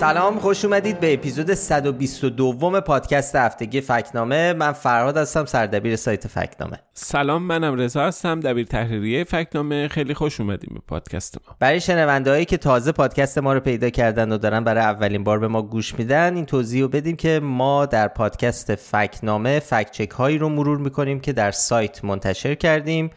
سلام خوش اومدید به اپیزود 122 پادکست هفتگی فکنامه. من فرهاد هستم سردبیر سایت فکنامه. سلام منم رضا هستم دبیر تحریریه فکنامه. خیلی خوش اومدیم به پادکست ما. برای شنونده که تازه پادکست ما رو پیدا کردن و دارن برای اولین بار به ما گوش میدن این توضیح رو بدیم که ما در پادکست فکنامه فکچک هایی رو مرور می‌کنیم که در سایت منتشر کردیم.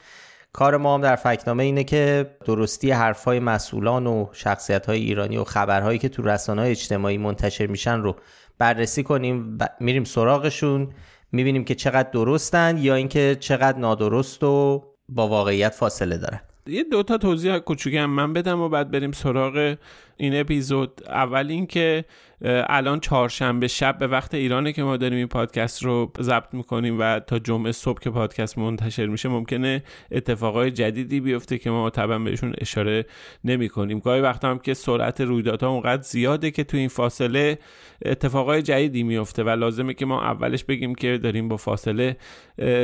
کار ما هم در فکنامه اینه که درستی حرفهای مسئولان و شخصیت های ایرانی و خبرهایی که تو رسانه اجتماعی منتشر میشن رو بررسی کنیم و میریم سراغشون می‌بینیم که چقدر درستن یا اینکه چقدر نادرست و با واقعیت فاصله دارن. یه دوتا توضیح کوچوکی هم من بدم و بعد بریم سراغ این اپیزود. اول اینکه الان چهارشنبه شب به وقت ایرانه که ما داریم این پادکست رو ضبط می‌کنیم و تا جمعه صبح که پادکست منتشر میشه ممکنه اتفاقای جدیدی بیفته که ما طبعا بهشون اشاره نمی کنیم گاهی وقتا هم که سرعت رویدادها اونقدر زیاده که تو این فاصله اتفاقای جدیدی میفته و لازمه که ما اولش بگیم که داریم با فاصله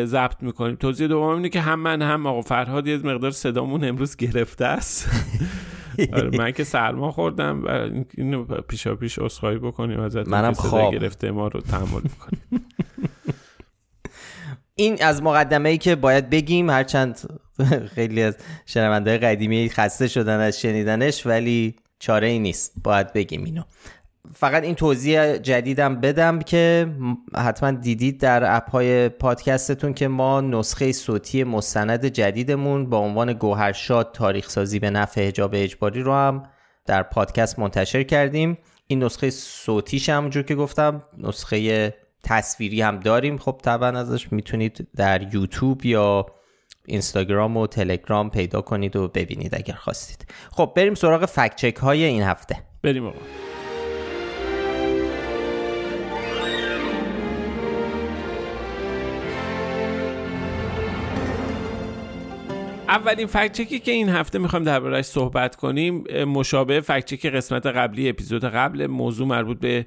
ضبط می‌کنیم. توضیح دوم اینه که هم من هم آقا فرهاد یه مقدار صدامون امروز گرفته است. آره من که سرما خوردم و اینو پیشا پیش اسخای بکنیم ازت منم خواب. گرفته ما رو تحمل می‌کنیم این از مقدمه ای که باید بگیم هرچند خیلی از شنونده قدیمی خسته شدن از شنیدنش ولی چاره ای نیست. باید بگیم اینو. فقط این توضیح جدیدم بدم که حتما دیدید در اپ های پادکستتون که ما نسخه صوتی مستند جدیدمون با عنوان گوهرشاد تاریخ سازی به نفع حجاب اجباری رو هم در پادکست منتشر کردیم. این نسخه صوتیش همونجور که گفتم نسخه تصویری هم داریم. خب طبعا ازش می‌تونید در یوتیوب یا اینستاگرام و تلگرام پیدا کنید و ببینید اگر خواستید. خب بریم سراغ فکچک های این هفته. بریم آقا. اولین فکچکی که این هفته می‌خوایم دربارهش صحبت کنیم مشابه فکچک قسمت قبلی اپیزود قبل موضوع مربوط به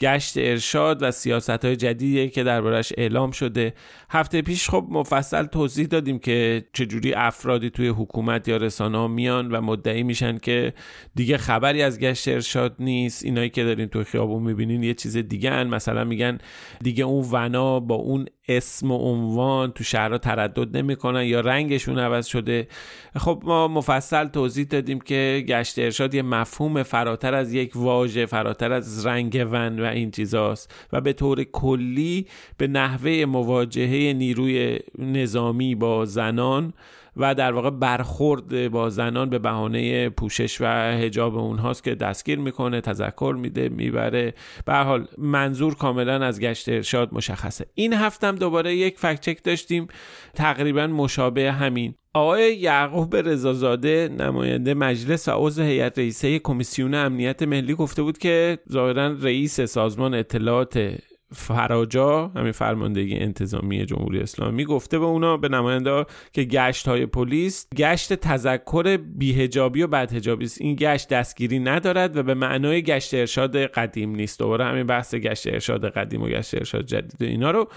گشت ارشاد و سیاست های جدیدی که دربارش اعلام شده. هفته پیش خب مفصل توضیح دادیم که چجوری افرادی توی حکومت یا رسانه میان و مدعی میشن که دیگه خبری از گشت ارشاد نیست. اینایی که دارین توی خیابون می‌بینین یه چیز دیگه هن. مثلا میگن دیگه اون ونا با اون اسم و عنوان تو شهرها تردد نمی‌کنن یا رنگشون عوض شده. خب ما مفصل توضیح دادیم که گشت ارشاد یه مفهوم فراتر از یک واژه فراتر از رنگ ون و این چیزاست. و به طور کلی به نحوه مواجهه نیروی نظامی با زنان و در واقع برخورد با زنان به بهانه پوشش و حجاب اونهاست که دستگیر می‌کنه تذکر میده می‌بره. به حال منظور کاملا از گشت ارشاد مشخصه. این هفتم دوباره یک فکچک داشتیم. تقریبا مشابه همین. آقای یعقوب رضازاده نماینده مجلس و عضو هیئت رئیسه کمیسیون امنیت ملی گفته بود که ظاهرا رئیس سازمان اطلاعات فراجا همین فرماندهی انتظامی جمهوری اسلامی گفته به اونا به نماینده که گشت های پلیس گشت تذکر بیهجابی و بدهجابی است. این گشت دستگیری ندارد و به معنای گشت ارشاد قدیم نیست. دوباره همین بحث گشت ارشاد قدیم و گشت ارشاد جدید و اینا رو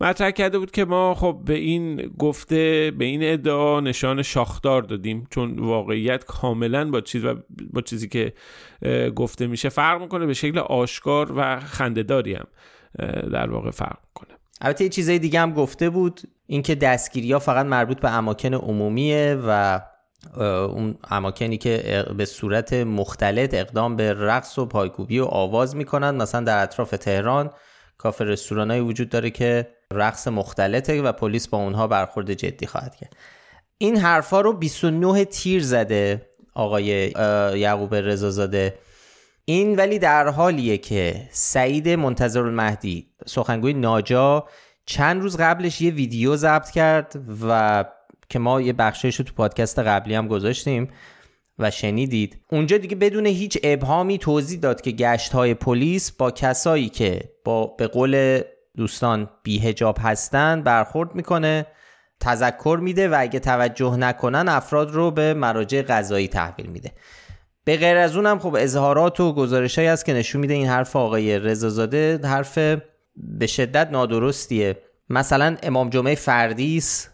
مطرح کرده بود که ما خب به این گفته به این ادعا نشان شاخدار دادیم. چون واقعیت کاملا با چیز و با چیزی که گفته میشه فرق می‌کنه. به شکل آشکار و خندهداری هم. در واقع فرق کنه البته یه چیزای دیگه هم گفته بود اینکه دستگیری ها فقط مربوط به اماکن عمومیه و اون اماکنی که به صورت مختلط اقدام به رقص و پایکوبی و آواز می‌کنن. مثلا در اطراف تهران کافه رستورانایی وجود داره که رقص مختلطه و پلیس با اونها برخورد جدی خواهد کرد. این حرفا رو 29 تیر زده آقای یعقوب رضازاده. این ولی در حالیه که سعید منتظر المهدی سخنگوی ناجا چند روز قبلش یه ویدیو ضبط کرد و که ما یه بخشش رو تو پادکست قبلی هم گذاشتیم و شنیدید. اونجا دیگه بدون هیچ ابهامی توضیح داد که گشت های پلیس با کسایی که با به قول دوستان بیهجاب هستن برخورد می‌کنه تذکر میده و اگه توجه نکنن افراد رو به مراجع قضایی تحویل میده. به غیر از اونم خب اظهارات و گزارشهایی هست که نشون میده این حرف آقای رضازاده حرف به شدت نادرستیه. مثلا امام جمعه فردیس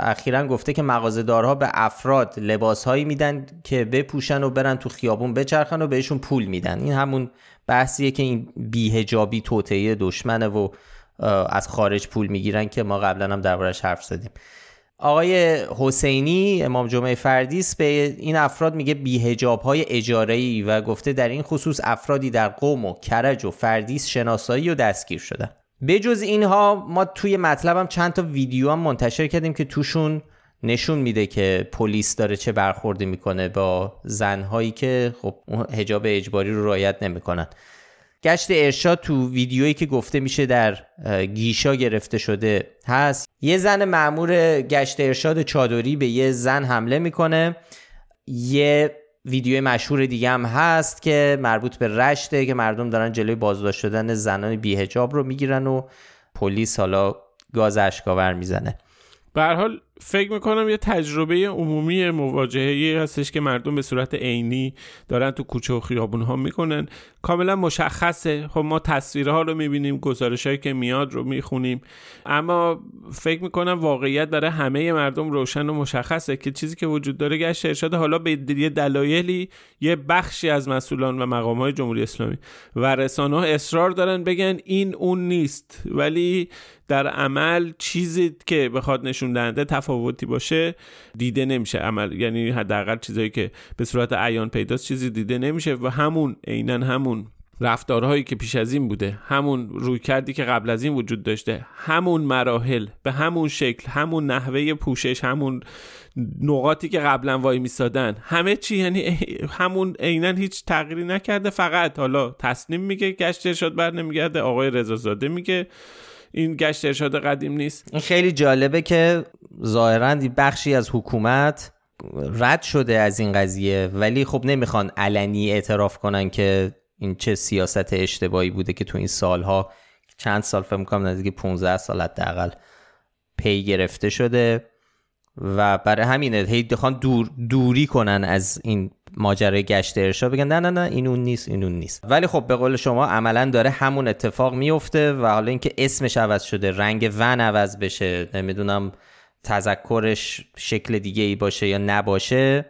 اخیرا گفته که مغازه‌دارها به افراد لباسهایی میدن که بپوشن و برن تو خیابون بچرخن و بهشون پول میدن. این همون بحثیه که این بیهجابی توطئه دشمنه و از خارج پول می‌گیرن که ما قبلا هم دربارش حرف زدیم. آقای حسینی امام جمعه فردیس به این افراد میگه بیهجاب های اجاره و گفته در این خصوص افرادی در قوم و کرج و فردیس شناسایی و دستگیر شدن. بجز اینها ما توی مطلبم چند تا ویدیو هم منتشر کردیم که توشون نشون میده که پلیس داره چه برخوردی می‌کنه با زنهایی که خب حجاب اجباری رو رعایت نمی‌کنن. گشت ارشاد تو ویدیویی که گفته میشه در گیشا گرفته شده هست. یه زن معمور گشت ارشاد چادری به یه زن حمله می‌کنه. یه ویدیو مشهور دیگه هم هست که مربوط به رشته که مردم دارن جلوی بازداشت شدن زنان بیهجاب رو می‌گیرن و پلیس حالا گاز اشکاور می‌زنه. به حال فکر می‌کنم یه تجربه عمومی مواجهه هستش که مردم به صورت عینی دارن تو کوچه و خیابون ها می‌کنن. کاملا مشخصه. خب ما تصویرها رو می‌بینیم گزارش هایی که میاد رو می‌خونیم. اما فکر می‌کنم واقعیت برای همه مردم روشن و مشخصه که چیزی که وجود داره گشت ارشاد حالا به یه دلایلی یه بخشی از مسئولان و مقام های جمهوری اسلامی و رسانه اصرار دارن بگن این اون نیست. ولی در عمل چیزی که بخواد نشون دهنده تفاوتی باشه دیده نمیشه. عمل یعنی حداقل چیزایی که به صورت عیان پیداست چیزی دیده نمیشه و همون عینا همون رفتارهایی که پیش از این بوده همون روی کردی که قبل از این وجود داشته همون مراحل به همون شکل همون نحوه پوشش همون نقاطی که قبلا وای میسادن همه چی. یعنی همون عینا هیچ تغییری نکرده فقط حالا تصنیم میگه گشت ارشاد بر نمیگرده آقای رضا میگه. این گشت ارشاد قدیم نیست. این خیلی جالبه که ظاهرا بخشی از حکومت رد شده از این قضیه ولی خب نمی‌خوان علنی اعتراف کنن که این چه سیاست اشتباهی بوده که تو این سالها چند سال فکر می‌کنم نزدیک 15 سال حداقل پی گرفته شده. و برای همینه هی دخوان دور دوری کنن از این ماجرای گشت ارشاد بگن. نه نه نه این اون نیست این اون نیست. ولی خب به قول شما عملا داره همون اتفاق میفته و حالا اینکه اسمش عوض شده رنگ ون عوض بشه نمی‌دونم تذکرش شکل دیگه ای باشه یا نباشه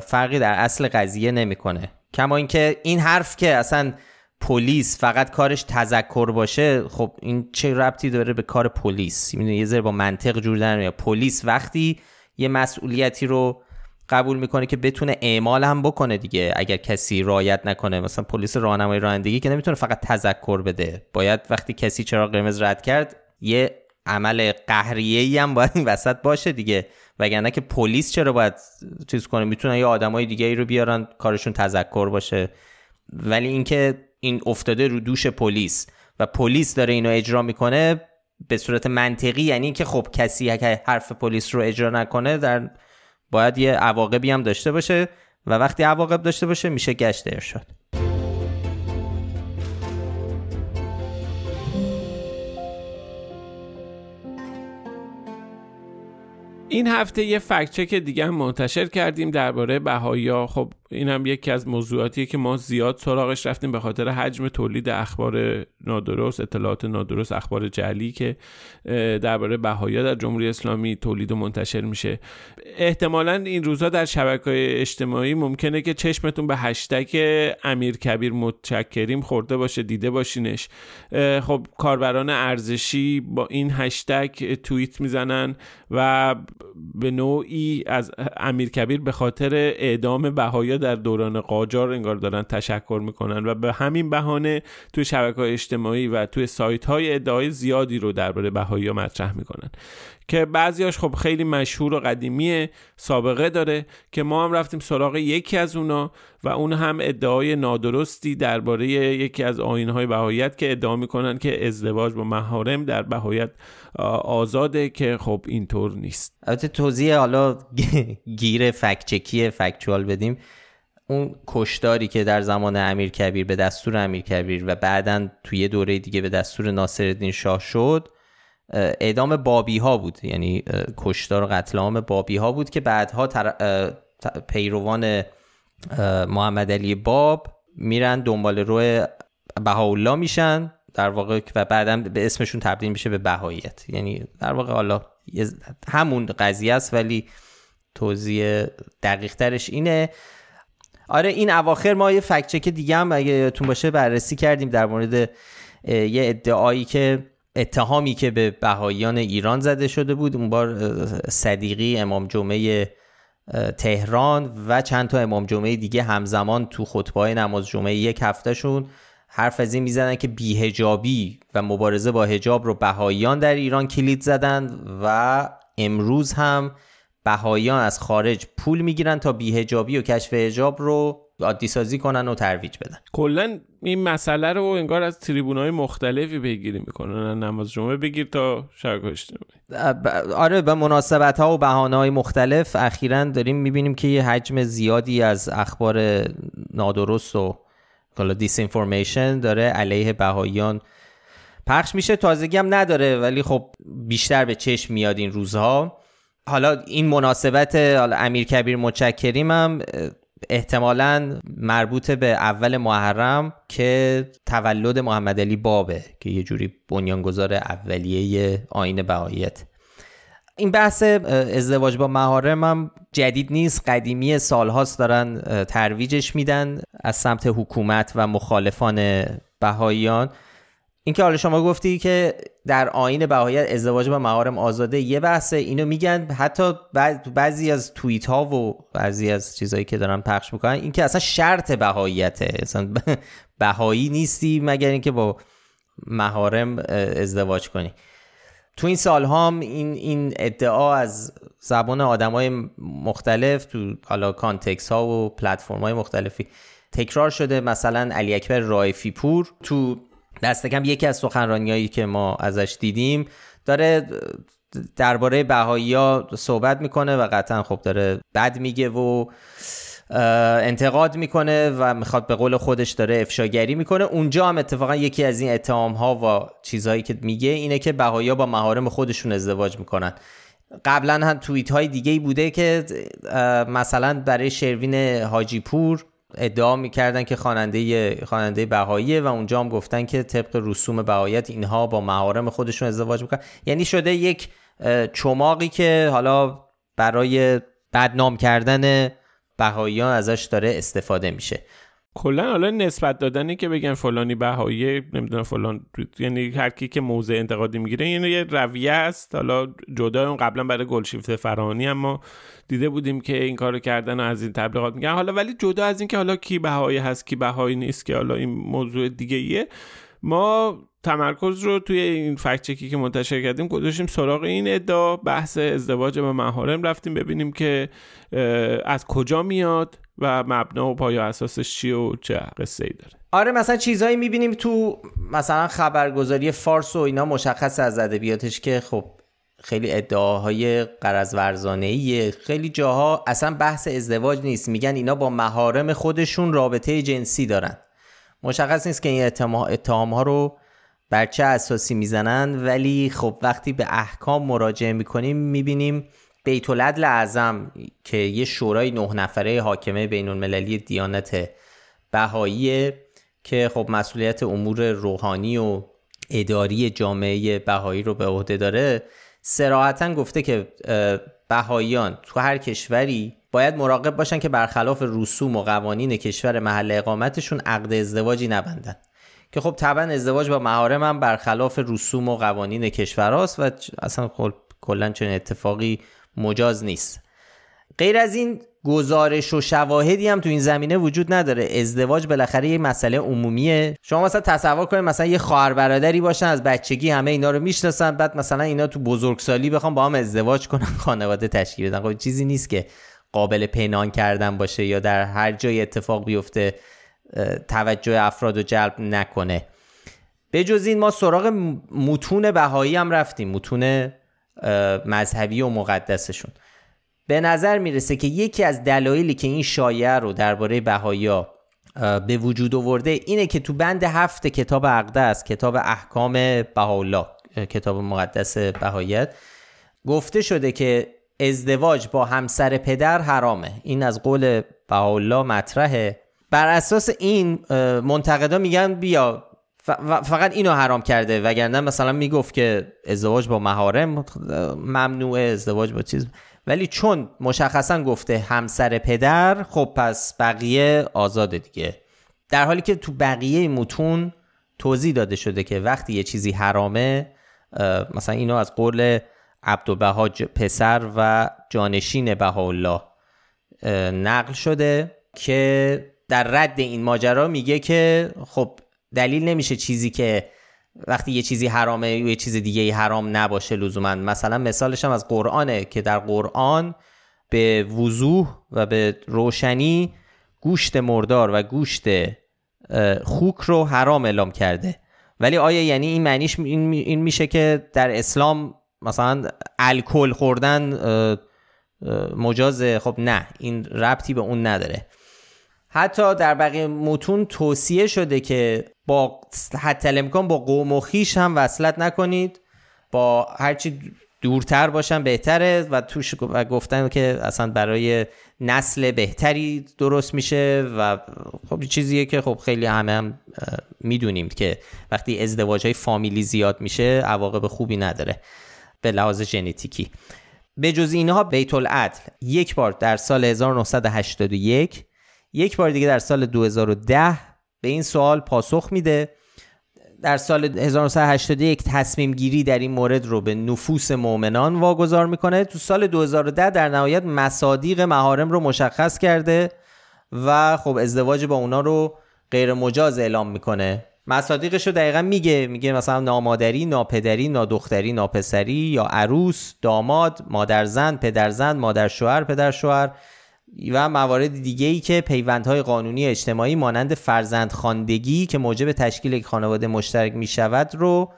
فرقی در اصل قضیه نمی‌کنه. کما اینکه این حرف که اصلا پلیس فقط کارش تذکر باشه خب این چه ربطی داره به کار پلیس؟ یه ذره با منطق جور در پلیس وقتی یه مسئولیتی رو قبول می‌کنه که بتونه اعمال هم بکنه دیگه. اگر کسی رایت نکنه مثلا پلیس راهنمایی رانندگی که نمی‌تونه فقط تذکر بده. باید وقتی کسی چرا قرمز رد کرد یه عمل قهریه ای هم باید این وسط باشه دیگه. وگرنه که پلیس چرا باید چیز کنه؟ می‌تونن یه آدمای دیگه ای رو بیارن کارشون تذکر باشه. ولی اینکه این افتاده رو دوش پلیس و پلیس داره اینو اجرا می‌کنه به صورت منطقی یعنی که خب کسی که حرف پلیس رو اجرا نکنه در باید یه عواقبی هم داشته باشه و وقتی عواقب داشته باشه میشه گشت ارشاد. این هفته یه فکت دیگه هم منتشر کردیم درباره بهایا خب این هم یکی از موضوعاتیه که ما زیاد سراغش رفتیم به خاطر حجم تولید اخبار نادرست اطلاعات نادرست اخبار جعلی که درباره بهایا در جمهوری اسلامی تولید و منتشر میشه. احتمالا این روزها در شبکه اجتماعی ممکنه که چشمتون به هشتگ امیر کبیر متشکریم خورده باشه دیده باشینش. خب کاربران ارزشی با این هشتگ توییت می‌زنن و به نوعی از امیر کبیر به خاطر اعدام بهایا در دوران قاجار انگار دارن تشکر می‌کنن و به همین بهانه توی شبکه اجتماعی و توی سایت های ادعای زیادی رو درباره بهایی مطرح می‌کنن. که بعضیاش خب خیلی مشهور و قدیمیه سابقه داره که ما هم رفتیم سراغ یکی از اونا و اون هم ادعای نادرستی درباره یکی از آینهای بهاییت که ادعا می‌کنن که ازدواج با محارم در بهاییت آزاده که خب اینطور نیست. البته توضیح حالا گیر فکچکی فکچوال بدیم. اون کشداری که در زمان امیر کبیر به دستور امیر کبیر و بعدا توی دوره دیگه به دستور ناصرالدین شاه شد اعدام بابی ها بود. یعنی کشتار و قتل عام بابی ها بود که بعدها پیروان محمد علی باب میرن دنبال روی بهاءالله میشن در واقع و بعدا به اسمشون تبدیل میشه به بهاییت. یعنی در واقع حالا همون قضیه است ولی توضیح دقیق ترش اینه. آره این اواخر ما یه فکچک دیگه هم اگه یادتون باشه بررسی کردیم در مورد یه ادعایی که اتهامی که به بهاییان ایران زده شده بود. اون بار صدیقی امام جمعه تهران و چند تا امام جمعه دیگه همزمان تو خطبه نماز جمعه یک هفتهشون حرف از این می‌زنن که بیهجابی و مبارزه با هجاب رو بهاییان در ایران کلید زدن و امروز هم بهاییان از خارج پول می‌گیرن تا بیهجابی و کشف هجاب رو عادی سازی کنن و ترویج بدن. کلا این مسئله رو انگار از های مختلفی بگیری می‌کنن. نماز جمعه بگیر تا شرک آره به مناسبت ها و بهانه های مختلف اخیرا داریم می‌بینیم که یه حجم زیادی از اخبار نادرست و حالا دیس انفورمیشن داره علیه بهاییان. پخش میشه تازگی هم نداره ولی خب بیشتر به چشم میاد این روزها. حالا این مناسبت حالا امیر کبیر متشکریم هم احتمالا مربوط به اول محرم که تولد محمد علی بابه که یه جوری بنیانگذار اولیه آین بهاییت. این بحث ازدواج با محارم هم جدید نیست قدیمی سالهاست دارن ترویجش میدن از سمت حکومت و مخالفان بهاییان. اینکه حالا شما گفتی که در آین بهایت ازدواج با محارم آزاده یه بحثه. اینو میگن حتی بعضی از توییت ها و بعضی از چیزهایی که دارن پخش می‌کنن اینکه اصلا شرط بهاییته. اصلا بهایی نیستی مگر اینکه با محارم ازدواج کنی. تو این سال هم این, این ادعا از زبان آدم های مختلف تو حالا کانتکس ها و پلتفرم های مختلفی تکرار شده. مثلا علی اکبر رایفی پور تو دست کم یکی از سخنرانیایی که ما ازش دیدیم داره درباره بهایی ها صحبت می‌کنه و قطعا خب داره بد میگه و انتقاد می‌کنه و می‌خواد به قول خودش داره افشاگری می‌کنه. اونجا هم اتفاقا یکی از این اتهام ها و چیزهایی که میگه اینه که بهایی با مهارم خودشون ازدواج می‌کنن. قبلا هم توییت های دیگه بوده که مثلا برای شروین حاجی پور ادعا می‌کردن که خواننده خواننده بهاییه و اونجا هم گفتن که طبق رسوم بهاییت اینها با محارم خودشون ازدواج می‌کنن. یعنی شده یک چماقی که حالا برای بدنام کردن بهاییان ازش داره استفاده میشه. کلا حالا نسبت دادنی که بگن فلانی بهایی نمی‌دونم فلان یعنی هر کی که موضع انتقادی می‌گیره یعنی یه رویه است. حالا جدا اون قبلا برای گلشیفت فرانی اما دیده بودیم که این کارو کردن و از این تبلیغات میگن. حالا ولی جدا از این که حالا کی بهایی هست کی بهایی نیست که حالا این موضوع دیگه ایه ما تمرکز رو توی این فکت چکی که منتشر کردیم گذاشتیم سراغ این ادعا. بحث ازدواج با محارم رفتیم ببینیم که از کجا میاد. و مبنا و پایا اساسش چیه و چه قصه ای داره. آره مثلا چیزهایی می‌بینیم تو مثلا خبرگزاری فارس و اینا مشخص از ادبیاتش که خب خیلی ادعاهای قرض ورزانه خیلی جاها اصلا بحث ازدواج نیست. میگن اینا با مهارم خودشون رابطه جنسی دارن. مشخص نیست که این اتهام ها رو بر چه اساسی می‌زنن ولی خب وقتی به احکام مراجعه می‌کنیم می‌بینیم بیت العدل اعظم که یه شورای نه نفره حاکمه بین المللی دیانت بهایی که خب مسئولیت امور روحانی و اداری جامعه بهایی رو به عهده داره سراحتا گفته که بهاییان تو هر کشوری باید مراقب باشن که برخلاف رسوم و قوانین کشور محل اقامتشون عقد ازدواجی نبندن. که خب طبعا ازدواج با محارم هم برخلاف رسوم و قوانین کشور و اصلا خب کلا چنین اتفاقی مجاز نیست. غیر از این گزارش و شواهدی هم تو این زمینه وجود نداره. ازدواج بالاخره یه مسئله عمومیه. شما مثلا تصور کنید مثلا یه خواهر برادری باشن از بچگی همه اینا رو می‌شناسن بعد مثلا اینا تو بزرگسالی بخوام با هم ازدواج کنن خانواده تشکیل بدن. خب چیزی نیست که قابل پنهان کردن باشه یا در هر جای اتفاق بیفته توجه افراد رو جلب نکنه. به جز این ما سراغ متون بهایی هم رفتیم. متون مذهبی و مقدسشون. به نظر می‌رسه که یکی از دلایلی که این شایعه رو درباره بهایا به وجود آورده اینه که تو بند هفت کتاب اقدس کتاب احکام بهاءالله کتاب مقدس بهایت گفته شده که ازدواج با همسر پدر حرامه. این از قول بهاءالله مطرحه. بر اساس این منتقدا میگن بیا فقط اینو حرام کرده. وگرنه مثلا می‌گفت که ازدواج با مهارم ممنوعه ازدواج با چیز. ولی چون مشخصا گفته همسر پدر خب پس بقیه آزاده دیگه. در حالی که تو بقیه متون توضیح داده شده که وقتی یه چیزی حرامه مثلا اینو از قول عبدالبها پسر و جانشین بهاءالله نقل شده که در رد این ماجرا میگه که خب دلیل نمیشه چیزی که وقتی یه چیزی حرامه یه چیز دیگه حرام نباشه لزوما. مثلا مثالش هم از قرآنه که در قرآن به وضوح و به روشنی گوشت مردار و گوشت خوک رو حرام اعلام کرده. ولی آیا یعنی این معنیش این میشه که در اسلام مثلا الکل خوردن مجازه؟ خب نه این ربطی به اون نداره. حتی در بقیه متون توصیه شده که با حتی امکان با قوم و خیش هم وصلت نکنید. با هرچی دورتر باشن بهتره و توش گفتن که اصلا برای نسل بهتری درست میشه و خب چیزیه که خب خیلی همه هم می‌دونیم که وقتی ازدواج های فامیلی زیاد میشه عواقب خوبی نداره به لحاظ ژنتیکی. به جز اینها بیت العدل یک بار در سال 1981 یک بار دیگه در سال 2010 به این سوال پاسخ میده. در سال 1981 تصمیم گیری در این مورد رو به نفوس مؤمنان واگذار می‌کنه. تو سال 2010 در نهایت مصادیق مهارم رو مشخص کرده و خب ازدواج با اونا رو غیر مجاز اعلام می‌کنه. مصادیقش رو دقیقا میگه میگه مثلا نامادری ناپدری نادختری ناپسری یا عروس داماد مادرزن پدرزن مادر شوهر پدر شوهر. و موارد دیگه ای که پیوندهای قانونی اجتماعی مانند فرزند خاندگی که موجب تشکیل یک خانواده مشترک می شود رو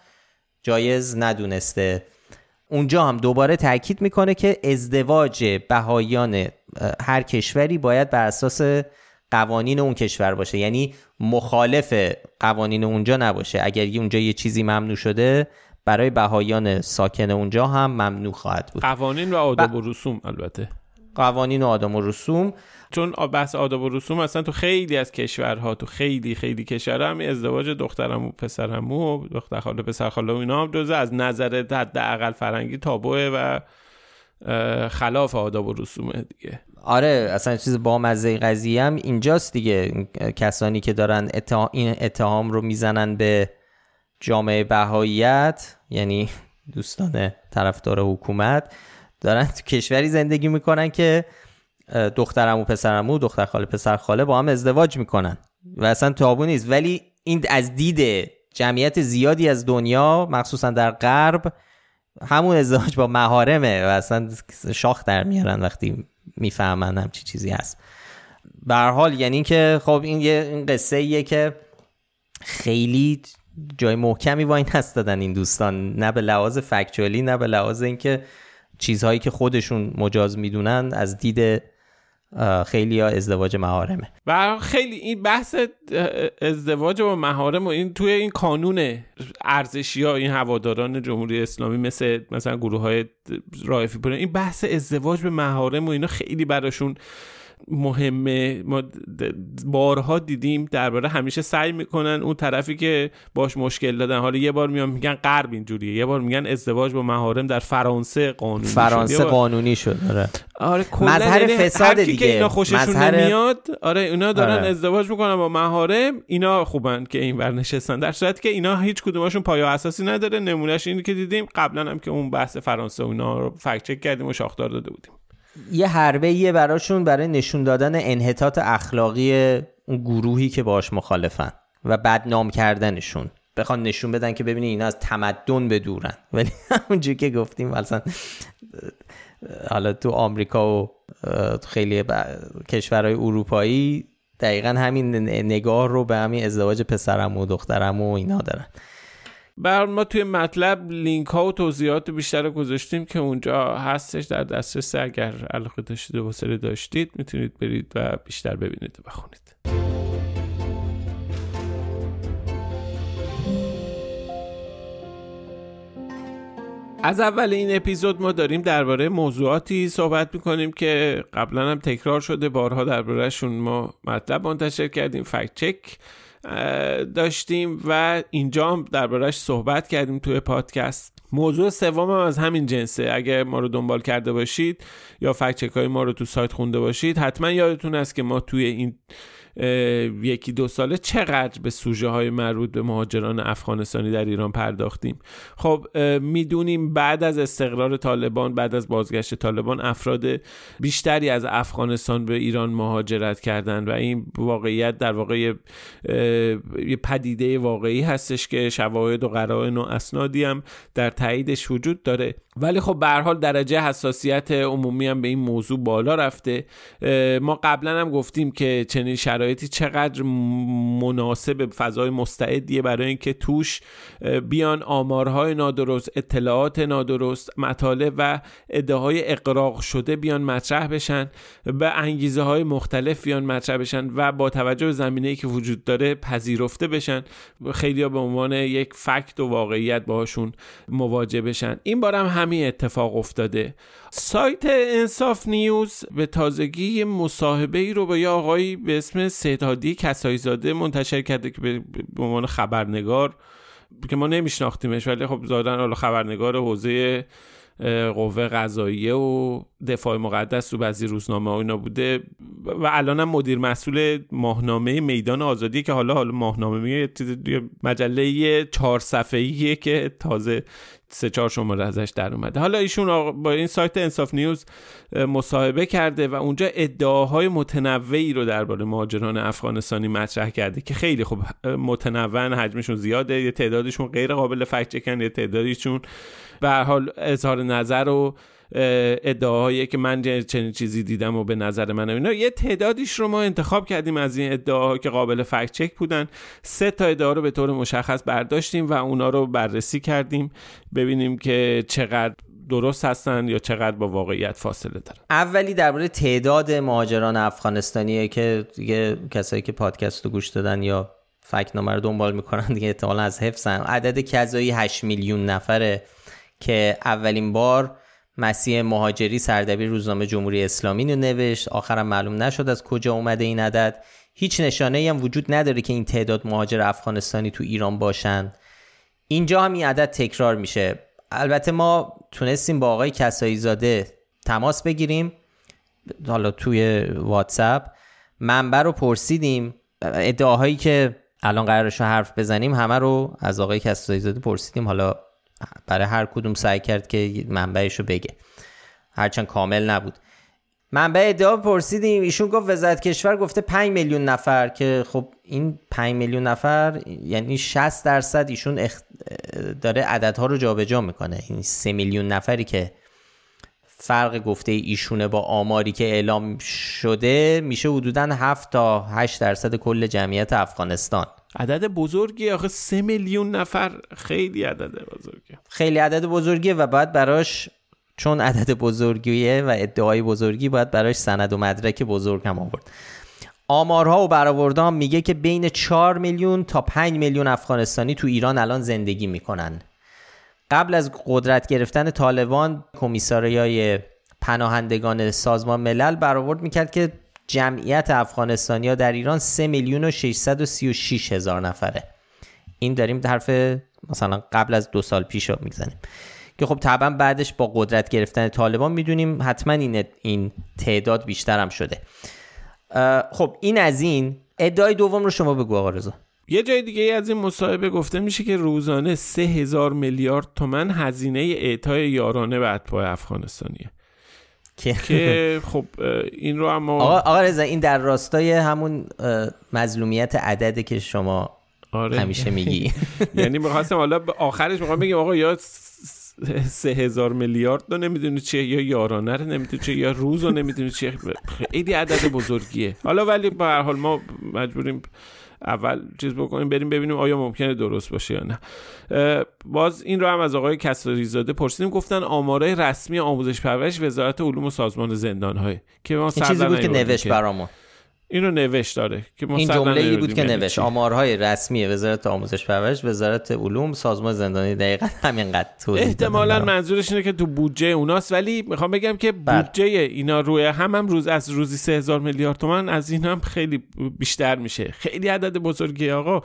جایز ندونسته. اونجا هم دوباره تاکید می‌کنه که ازدواج بهاییان هر کشوری باید بر اساس قوانین اون کشور باشه. یعنی مخالف قوانین اونجا نباشه. اگر اونجا یه چیزی ممنوع شده برای بهاییان ساکن اونجا هم ممنوع خواهد بود. قوانین و آداب و رسوم البته. قوانین و آدم و رسوم. چون بحث آداب و رسوم اصلا تو خیلی از کشورها تو خیلی خیلی کشورها هم دخترم دخترمو پسرمو و دختر خاله پسر خاله و اینا هم جزء از نظر حداقل فرنگی تابوه و خلاف آداب و رسومه دیگه. آره اصلا چیز با مزه قضیه هم اینجاست دیگه. کسانی که دارن این اتهام رو می‌زنن به جامعه بهاییت یعنی دوستان طرفدار حکومت دارن تو کشوری زندگی می‌کنن که دخترمو پسرمو دختر خاله پسر خاله با هم ازدواج می‌کنن و اصلا تابو نیست. ولی این از دید جمعیت زیادی از دنیا مخصوصا در غرب همون ازدواج با مهارمه و اصلا شاخ در میارن وقتی می‌فهمن همچی چیزی هست. به حال یعنی که خب این یه قصه ایه که خیلی جای محکمی با این هست دادن این دوستان. نه به لحاظ فکچوالی نه به لحاظ اینکه چیزهایی که خودشون مجاز می‌دونن از دید خیلی ها ازدواج مهارمه و خیلی این بحث ازدواج با مهارم و این توی این کانون ارزشی ها این هواداران جمهوری اسلامی مثل مثلا گروه های رایفی این بحث ازدواج به مهارم و اینا خیلی براشون مهمه. ما بارها دیدیم درباره همیشه سعی می‌کنن اون طرفی که باش مشکل دادن. حالا یه بار میان میگن غرب اینجوریه یه بار میگن ازدواج با مهارم در فرانسه قانونی فرانسه شد. قانونی شد آره. آره مظهر یعنی فساد دیگه که اینا خوششون مظهر... نمیاد آره اینا دارن آره. ازدواج می‌کنن با مهارم اینا خوبن که این ور نشستن. در صورتی که اینا هیچ کدومشون پایه اساسی نداره. نمونهش اینی که دیدیم قبلا هم که اون بحث فرانسه و اینا رو فکت چک کردیم و شاخدار داده بودیم. یه حربه یه براشون برای نشون دادن انحطاط اخلاقی اون گروهی که باش مخالفن و بدنام کردنشون. بخوان نشون بدن که ببینید اینا از تمدن بدورن ولی همونجوری که گفتیم مثلا حالا تو آمریکا و خیلی کشورهای اروپایی دقیقا همین نگاه رو به همین ازدواج پسرم و دخترم و اینا دارن. بر ما توی مطلب لینک ها و توضیحات بیشتر رو گذاشتیم که اونجا هستش. در دسترس اگر علاقه داشتید و حوصله داشتید می‌تونید برید و بیشتر ببینید و بخونید. از اول این اپیزود ما داریم درباره موضوعاتی صحبت می‌کنیم که قبلا هم تکرار شده. بارها دربارهشون ما مطلب منتشر کردیم. فکت چک. داشتیم و اینجا هم دربارهش صحبت کردیم توی پادکست. موضوع سوم هم از همین جنسه. اگر ما رو دنبال کرده باشید یا فکت های ما رو تو سایت خونده باشید حتما یادتون است که ما توی این یکی دو ساله چقدر به سوژه های مربوط به مهاجران افغانستانی در ایران پرداختیم؟ خب می‌دونیم بعد از استقرار طالبان بعد از بازگشت طالبان افراد بیشتری از افغانستان به ایران مهاجرت کردند و این واقعیت در واقع یه پدیده واقعی هستش که شواهد و قرائن و اسنادی هم در تاییدش وجود داره. ولی خب به حال درجه حساسیت عمومی هم به این موضوع بالا رفته. ما قبلا هم گفتیم که چنین شرایطی چقدر مناسب فضای مستعدیه برای اینکه توش بیان آمارهای نادرست اطلاعات نادرست مطالب و ادعاهای اقراق شده بیان مطرح بشن به انگیزه های مختلف بیان مطرح بشن و با توجه به زمینه که وجود داره پذیرفته بشن. خیلی به عنوان یک فکت و واقعیت باشون مواجه بشن. این بارم همین اتفاق افتاده. سایت انصاف نیوز به تازگی مصاحبه ای رو با یه آقایی به اسم سیدهادی کسایی زاده منتشر کرده که به عنوان خبرنگار که ما نمیشناختیمش ولی خب زادن حالا خبرنگار حوزه قوه قضاییه و دفاع مقدس و بعضی روزنامه ها اینا بوده و الان مدیر مسئول ماهنامه میدان آزادی که حالا حالا ماهنامه میگه مجله چهار صفحه‌ایه که تازه سه چهار شماره ازش در اومده. حالا ایشون با این سایت انصاف نیوز مصاحبه کرده و اونجا ادعاهای متنوعی رو درباره مهاجران افغانستانی مطرح کرده که خیلی خوب متنوع حجمشون زیاده یه تعدادشون غیر قابل فکت چکن یه تعدادیشون به حال اظهار نظر و ادعاهایی که من چنین چیزی دیدم و به نظر من اینا. یه تعدادیش رو ما انتخاب کردیم از این ادعاها که قابل فکت چک بودن. سه تا ادعا رو به طور مشخص برداشتیم و اونا رو بررسی کردیم. ببینیم که چقدر درست هستن یا چقدر با واقعیت فاصله دارن. اولی درباره تعداد مهاجران افغانستانیه که دیگه کسایی که پادکست رو گوش دادن یا فکنامه رو دنبال می‌کنن دیگه احتمالا از حفظن. عدد کذایی 8 میلیون نفره که اولین بار مسیح مهاجری سردبیر روزنامه جمهوری اسلامی رو نوشت. آخرم معلوم نشد از کجا اومده این عدد. هیچ نشانه ای هم وجود نداره که این تعداد مهاجر افغانستانی تو ایران باشن. اینجا هم این عدد تکرار میشه. البته ما تونستیم با آقای کسایی زاده تماس بگیریم. حالا توی واتساپ. منبع رو پرسیدیم. ادعاهایی که الان قرارش رو حرف بزنیم همه رو از آقای کسایی زاده پرسیدیم. حالا برای هر کدوم سعی کرد که منبعش رو بگه. هرچند کامل نبود. منبع ادعا پرسیدیم. ایشون گفت وزارت کشور گفته 5 میلیون نفر که خب این 5 میلیون نفر یعنی 60 درصد ایشون اخ... داره عددها رو جابجا می‌کنه. این 3 میلیون نفری که فرق گفته ایشونه با آماری که اعلام شده میشه حدودا 7 تا 8 درصد کل جمعیت افغانستان. عدد بزرگی آخه سه میلیون نفر خیلی عدد بزرگی خیلی عدد بزرگیه و باید براش چون عدد بزرگیه و ادعای بزرگی باید براش سند و مدرک بزرگ هم آورد. آمارها و برآوردها میگه که بین 4 میلیون تا 5 میلیون افغانستانی تو ایران الان زندگی می‌کنن. قبل از قدرت گرفتن طالبان کمیساریای پناهندگان سازمان ملل برآورد می‌کرد که جمعیت افغانستانیا در ایران 3 میلیون و 636 هزار نفره. این داریم حرف مثلا قبل از دو سال پیش رو می‌زنیم. که خب طبعا بعدش با قدرت گرفتن طالبان می‌دونیم حتما این این تعداد بیشتر هم شده. خب این از این. ادعای دوم رو شما بگو آقا رضا. یه جای دیگه از این مصاحبه گفته میشه که روزانه سه هزار میلیارد تومن هزینه اعطای یارانه به اتباع افغانستانیه. که خب این رو اما آقا, آقا رضا این در راستای همون مظلومیت عدده که شما آره. همیشه میگی یعنی می‌خواستم حالا آخرش می‌خوام بگیم آقا یا سه هزار میلیارد رو نمی‌دونی چیه یا یارانه رو نمی‌دونی چیه یا روز رو نمی‌دونی چیه خیلی عدد بزرگیه حالا ولی به هر حال ما مجبوریم اول چیز بکنیم بریم ببینیم آیا ممکنه درست باشه یا نه. باز این رو هم از آقای کسری زاده پرسیدیم گفتن آمارای رسمی آموزش پرورش وزارت علوم و سازمان زندان های که ما چیزی بود که نوشت برامون. اینو نوشت داره که این جمله ای بود که یعنی نوشت. آمارهای رسمی وزارت آموزش پرورش وزارت علوم سازمان زندانی دقیقا همینقدر توضیح احتمالا منظورش اینه که تو بودجه اوناست ولی می‌خوام بگم که بله. بودجه اینا روی هم هم روز از روزی 3000 میلیارد تومان از این هم خیلی بیشتر میشه. خیلی عدد بزرگی آقا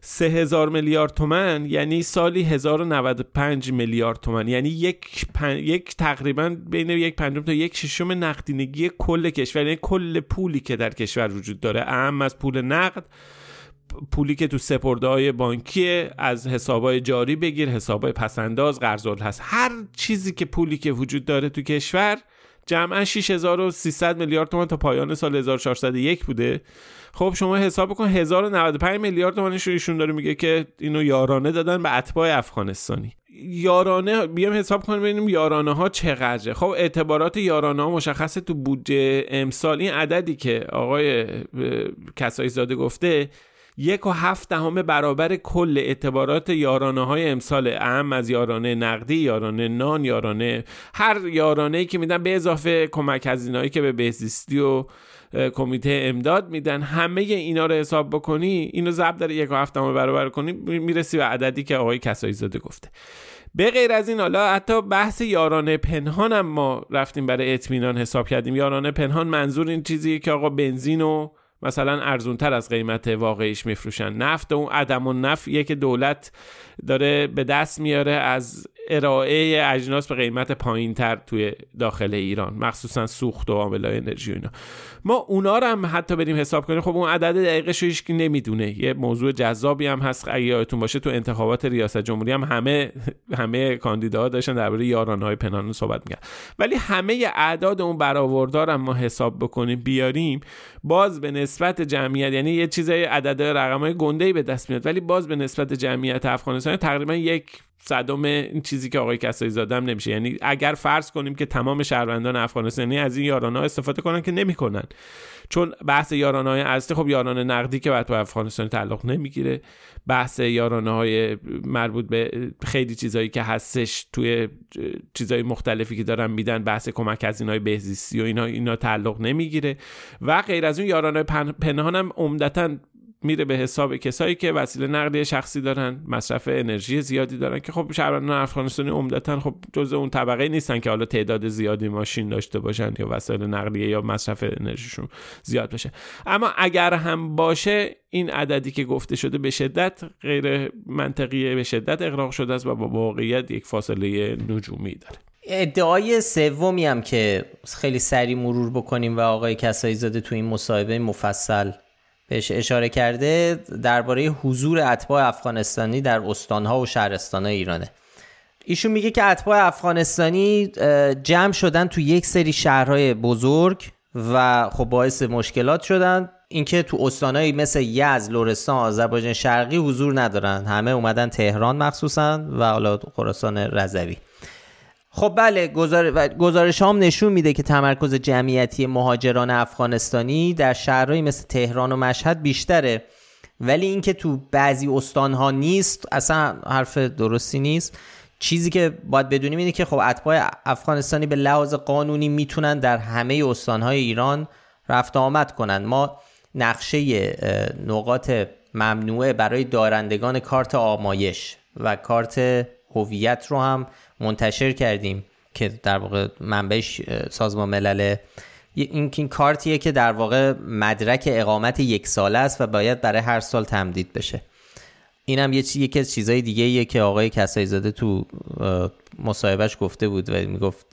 3000 میلیارد تومن یعنی سالی 1095 میلیارد تومن یعنی یک یک تقریبا بین یک پنجم تا یک ششم نقدینگی کل کشور یعنی کل پولی که در کشور وجود داره. اهم از پول نقد پولی که تو سپرده های بانکی از حسابای جاری بگیر حسابای پسنداز قرض هست. هر چیزی که پولی که وجود داره تو کشور جمعا 6300 میلیارد تومان تا پایان سال 1401 بوده. خب شما حساب کن 1095 میلیارد تومانش رو ایشون داره میگه که اینو یارانه دادن به اتباع افغانستانی. یارانه بیام حساب کنیم ببینیم یارانه ها چقدره. خب اعتبارات یارانه ها مشخصه تو بودجه امسال این عددی که آقای کسایی زاده گفته یک و هفت دهم برابر کل اعتبارات یارانه های امسال. اهم از یارانه نقدی یارانه نان یارانه هر یارانه ای که میدن به اضافه کمک هزینه‌ای که به بهزیستی و کمیته امداد میدن. همه اینا رو حساب بکنی اینو ضرب در یک و هفتم برابر کنی می‌رسی به عددی که آقای کسایی زاده گفته. به غیر از این حالا حتی بحث یارانه پنهان هم ما رفتیم برای اطمینان حساب کردیم. یارانه پنهان منظور این چیزیه که آقا بنزین و مثلا ارزونتر از قیمت واقعیش میفروشن. نفت و اون عدم و نفیه که دولت داره به دست میاره از ارائه اجناس به قیمت پایین تر توی داخل ایران مخصوصا سوخت و عاملای انرژی و اینا. ما اونا رو هم حتی بریم حساب کنیم. خب اون عدد دقیقش که نمی‌دونه. یه موضوع جذابی هم هست. اگه یادتون باشه تو انتخابات ریاست جمهوری هم همه همه کاندیداها داشتن درباره یارانهای پنهان صحبت میگن ولی همه اعداد اون برآوردار هم ما حساب بکنیم بیاریم باز به نسبت جمعیت یعنی یه چیزای عدد رقمای گنده به دست میاد ولی باز به نسبت جمعیت افغانستان تقریبا یک صدم این چیزی که آقای کسایی زادم نمیشه. یعنی اگر فرض کنیم که تمام شهروندان افغانستانی از این یارانه استفاده کنن که نمی‌کنن. چون بحث یارانه های اصلی خب یارانه نقدی که بعد به افغانستان تعلق نمی‌گیره. بحث یارانه های مربوط به خیلی چیزایی که هستش توی چیزهای مختلفی که دارن میدن بحث کمک از اینای بهزیستی و اینا اینا تعلق نمی‌گیره. و غیر از اون یارانه پنهان هم عمدتا میره به حساب کسایی که وسیله نقلیه شخصی دارن مصرف انرژی زیادی دارن که خب شهروندان افغانستانی عمدتا خب جزء اون طبقه نیستن که حالا تعداد زیادی ماشین داشته باشن یا وسایل نقلیه یا مصرف انرژیشون زیاد بشه. اما اگر هم باشه این عددی که گفته شده به شدت غیر منطقیه به شدت اقراق شده است و با واقعیت یک فاصله نجومی داره. ادعای سومی هم که خیلی سریع مرور بکنیم و آقای کسایی زاده تو این مصاحبه مفصل بهش اشاره کرده درباره حضور اتباع افغانستانی در استانها و شهرستانهای ایرانه. ایشون میگه که اتباع افغانستانی جمع شدن تو یک سری شهرهای بزرگ و خب باعث مشکلات شدن. اینکه تو استانهایی مثل یزد، لرستان، آذربایجان شرقی حضور ندارن. همه اومدن تهران مخصوصا و حالا خراسان رضوی. خب بله گزارش هم نشون میده که تمرکز جمعیتی مهاجران افغانستانی در شهرهایی مثل تهران و مشهد بیشتره. ولی اینکه تو بعضی استانها نیست اصلا حرف درستی نیست. چیزی که باید بدونیم اینه که خب اتباع افغانستانی به لحاظ قانونی می‌تونن در همه استانهای ایران رفت آمد کنن. ما نقشه نقاط ممنوعه برای دارندگان کارت آمایش و کارت هویت رو هم منتشر کردیم که در واقع منبعش سازمان ملله این این کارتیه که در واقع مدرک اقامت یک ساله است و باید برای هر سال تمدید بشه. این هم یه چی یکی از چیزهای دیگه ایه که آقای کسایی زاده تو مصاحبهش گفته بود و می‌گفت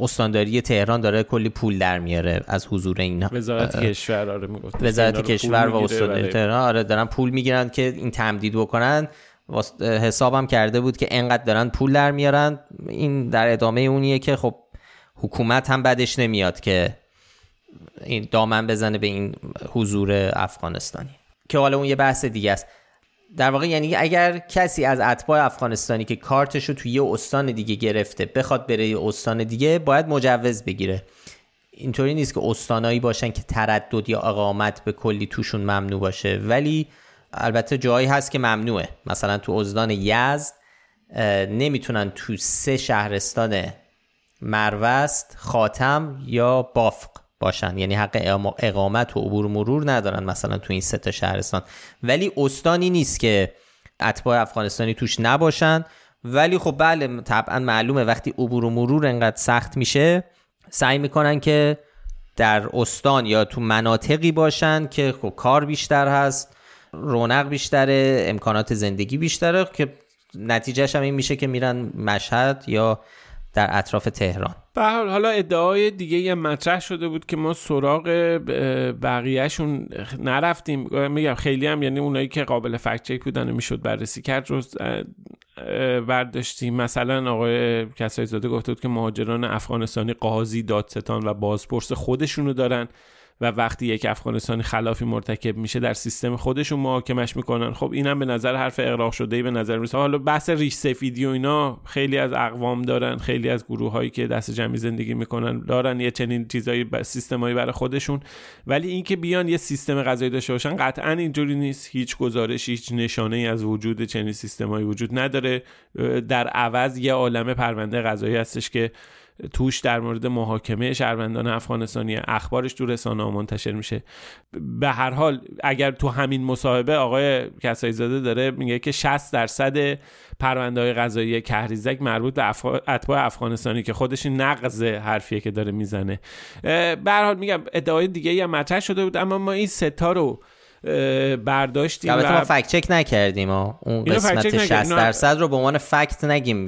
استانداری تهران داره کلی پول در میاره از حضور این وزارت کشور آره می‌گفت. وزارت کشور و استانداری تهران آره دارن پول می‌گیرن که این تمدید بکنن. حسابم کرده بود که انقدر دارن پول در میارن. این در ادامه اونیه که خب حکومت هم بدش نمیاد که این دامن بزنه به این حضور افغانستانی. که حالا اون یه بحث دیگه است. در واقع یعنی اگر کسی از اتباع افغانستانی که کارتش رو توی یه استان دیگه گرفته بخواد بره یه استان دیگه باید مجوز بگیره. اینطوری نیست که استانایی باشن که تردد یا اقامت به کلی توشون ممنوع باشه. ولی البته جایی هست که ممنوعه. مثلا تو ازدان یزد نمی‌تونن تو سه شهرستان مروست خاتم یا بافق باشن. یعنی حق اقامت و عبور مرور ندارن مثلا تو این سه تا شهرستان. ولی استانی نیست که اتباع افغانستانی توش نباشن. ولی خب بله طبعا معلومه وقتی عبور و مرور انقدر سخت میشه سعی می‌کنن که در استان یا تو مناطقی باشن که خب کار بیشتر هست. رونق بیشتره امکانات زندگی بیشتره که نتیجهش هم این میشه که میرن مشهد یا در اطراف تهران. به حالا ادعای دیگه یه مطرح شده بود که ما سراغ بقیهشون نرفتیم. میگم خیلی هم یعنی اونایی که قابل فکت چک بودن و می‌شد بررسی کرد رو برداشتیم. مثلا آقای کسایی زاده گفته بود که مهاجران افغانستانی قاضی دادستان و بازپرس خودشونو دارن. و وقتی یک افغانستانی خلافی مرتکب میشه در سیستم خودشون محاکمش می‌کنن. خب اینم به نظر حرف اقراق شده ای به نظر میسه حالا بحث ریش سفیدی و اینا خیلی از اقوام دارن خیلی از گروه هایی که دست جمعی زندگی می‌کنن دارن یه چنین چیزایی سیستمایی برای خودشون. ولی اینکه بیان یه سیستم غذایی داشته باشن قطعا اینجوری نیست. هیچ گزارش هیچ نشانه ای از وجود چنین سیستمایی وجود نداره. در عوض یه عالمه پرونده غذایی هستش که توش در مورد محاکمه شهروندان افغانستانی اخبارش تو رسانه منتشر میشه. به هر حال اگر تو همین مصاحبه آقای کسایی زاده داره میگه که 60 درصد پرونده های قضایی کهریزک مربوط به اتباع افغانستانی که خودش نقض حرفیه که داره می‌زنه. به هر حال میگم ادعای دیگه هم مطرح شده بود اما ما این ستا رو برداشتیم البته ما فکت چک نکردیم و اون قسمت 60 درصد رو به عنوان فکت نگیم.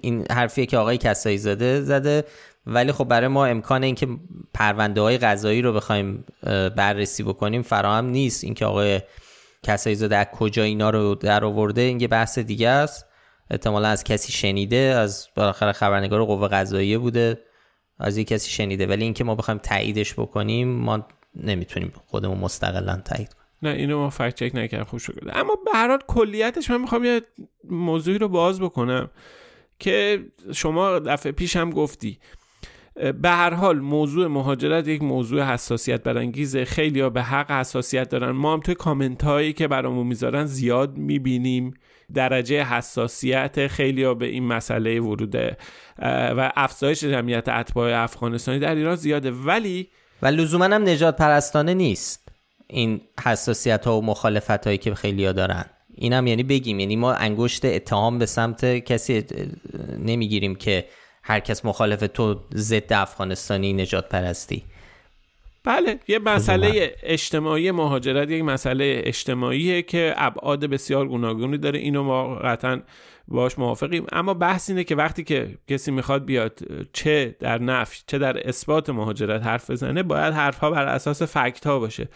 این حرفیه که آقای کسایی زده زده. ولی خب برای ما امکان اینکه پرونده های قضایی رو بخوایم بررسی بکنیم فراهم نیست. اینکه آقای کسایی زده از کجا اینا رو در آورده این یه بحث دیگه است. احتمالا از کسی شنیده از بالاخره خبرنگار قوه قضاییه بوده از یک کسی شنیده. ولی اینکه ما بخوایم تاییدش بکنیم ما نمی‌تونیم خودمون مستقلا تایید کنیم. نه اینو ما فکت چک نکردم خوب شده اما به هر حال کلیتش من می‌خوام یه موضوعی رو باز بکنم که شما دفعه پیش هم گفتی. به هر حال موضوع مهاجرت یک موضوع حساسیت برانگیزه. خیلی ها به حق حساسیت دارن. ما هم توی کامنت هایی که برامون می‌ذارن زیاد می‌بینیم درجه حساسیت خیلی ها به این مسئله وروده و افزایش جمعیت اتباع افغانستانی در ایران زیاده. ولی و لزوما هم نجات پرستانه نیست. این حساسیت ها و مخالفت هایی که خیلی ها دارن. این هم یعنی بگیم یعنی ما انگشت اتهام به سمت کسی نمی‌گیریم که هر کس مخالف تو ضد افغانستانی نجات پرستی بله یه مسئله اجتماعی مهاجرت یک مسئله اجتماعیه که ابعاد بسیار گوناگونی داره. اینو ما قطعا باش موافقیم. اما بحث اینه که وقتی که کسی می‌خواد بیاد چه در نفی چه در اثبات مهاجرت حرف بزنه باید حرفها بر اساس فکت ها باشه.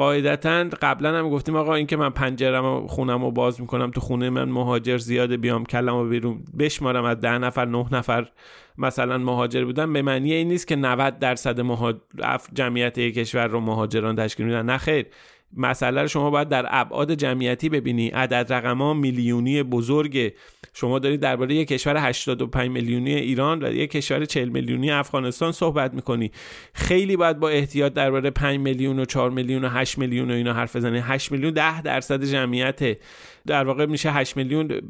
قاعدتا قبلا هم گفتیم آقا اینکه من پنجرم و خونم رو باز می‌کنم تو خونه من مهاجر زیاده بیام کلم و بیرون بشمارم از ده نفر نه نفر مثلا مهاجر بودن. به معنی این نیست که 90 درصد جمعیت یک کشور رو مهاجران تشکیل میدن. نه خیر. مسئله رو شما باید در ابعاد جمعیتی ببینی. عدد رقم ها میلیونی بزرگ. شما دارید درباره یک کشور 85 میلیونی ایران و یک کشور 40 میلیونی افغانستان صحبت می‌کنی. خیلی باید با احتیاط درباره 5 میلیون و 4 میلیون و 8 میلیون و اینا حرف بزنی. 8 میلیون 10 درصد جمعیت در واقع میشه 8 میلیون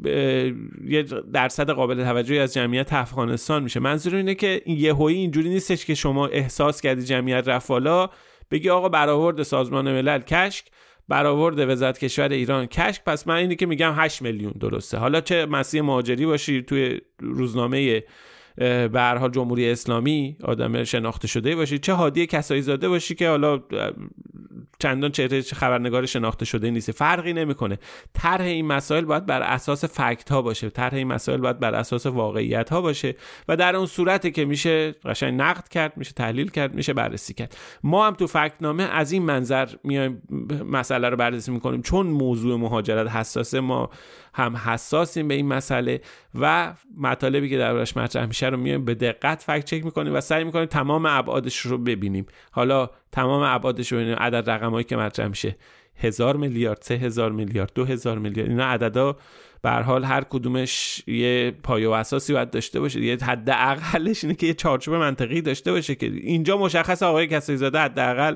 یه درصد قابل توجهی از جمعیت افغانستان میشه. منظور اینه که یهویی اینجوری نیستش که شما احساس کردی جمعیت رفت بگی آقا برآورد سازمان ملل کشک برآورد وزارت کشور ایران کشک. پس من اینی که میگم 8 میلیون درسته. حالا چه مسیح مهاجری باشی توی روزنامه به هر حال جمهوری اسلامی آدم شناخته شده باشی. چه هادی کسایی زاده باشی که حالا چندان چهره خبرنگار شناخته شده نیست. فرقی نمی‌کنه. طرح این مسائل باید بر اساس فکت ها باشه. طرح این مسائل باید بر اساس واقعیت ها باشه و در اون صورتی که میشه قشنگ نقد کرد میشه تحلیل کرد میشه بررسی کرد. ما هم تو فکت نامه از این منظر میایم مسئله رو بررسی می‌کنیم. چون موضوع مهاجرت حساسه ما هم حساسیم به این مسئله و مطالبی که دربارش مطرح میشه رو میایم به دقت فکت چک می‌کنیم و سعی می‌کنیم تمام ابعادش رو ببینیم. حالا تمام ابعادش رو ببینیم. عدد رقمایی که مطرح میشه. هزار میلیارد سه هزار میلیارد دو هزار میلیارد. اینا عددا به حال هر کدومش یه پایه و اساسی باید داشته باشه. یه حد اقلش اینه که یه چارچوب منطقی داشته باشه که اینجا مشخص آقای کسایی زاده حداقل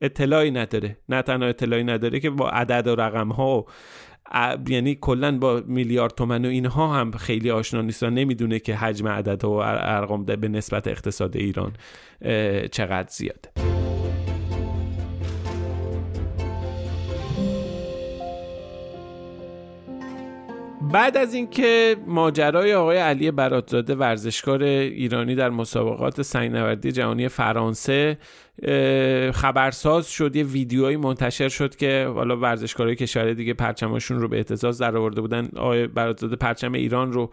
اطلاعی نداره. نه تنها اطلاعی نداره که با عدد و رقم ها یعنی کلا با میلیارد تومن و اینها هم خیلی آشنا نیست و نمی‌دونه که حجم عدد و ارقام به نسبت اقتصاد ایران چقدر زیاده بعد از اینکه ماجرای آقای علی براتزاده ورزشکار ایرانی در مسابقات سنگنوردی جهانی فرانسه خبرساز شد یه ویدیوهایی منتشر شد که حالا ورزشکارای کشور دیگه پرچماشون رو به احتزاز در آورده بودن. آقای براتزاده پرچم ایران رو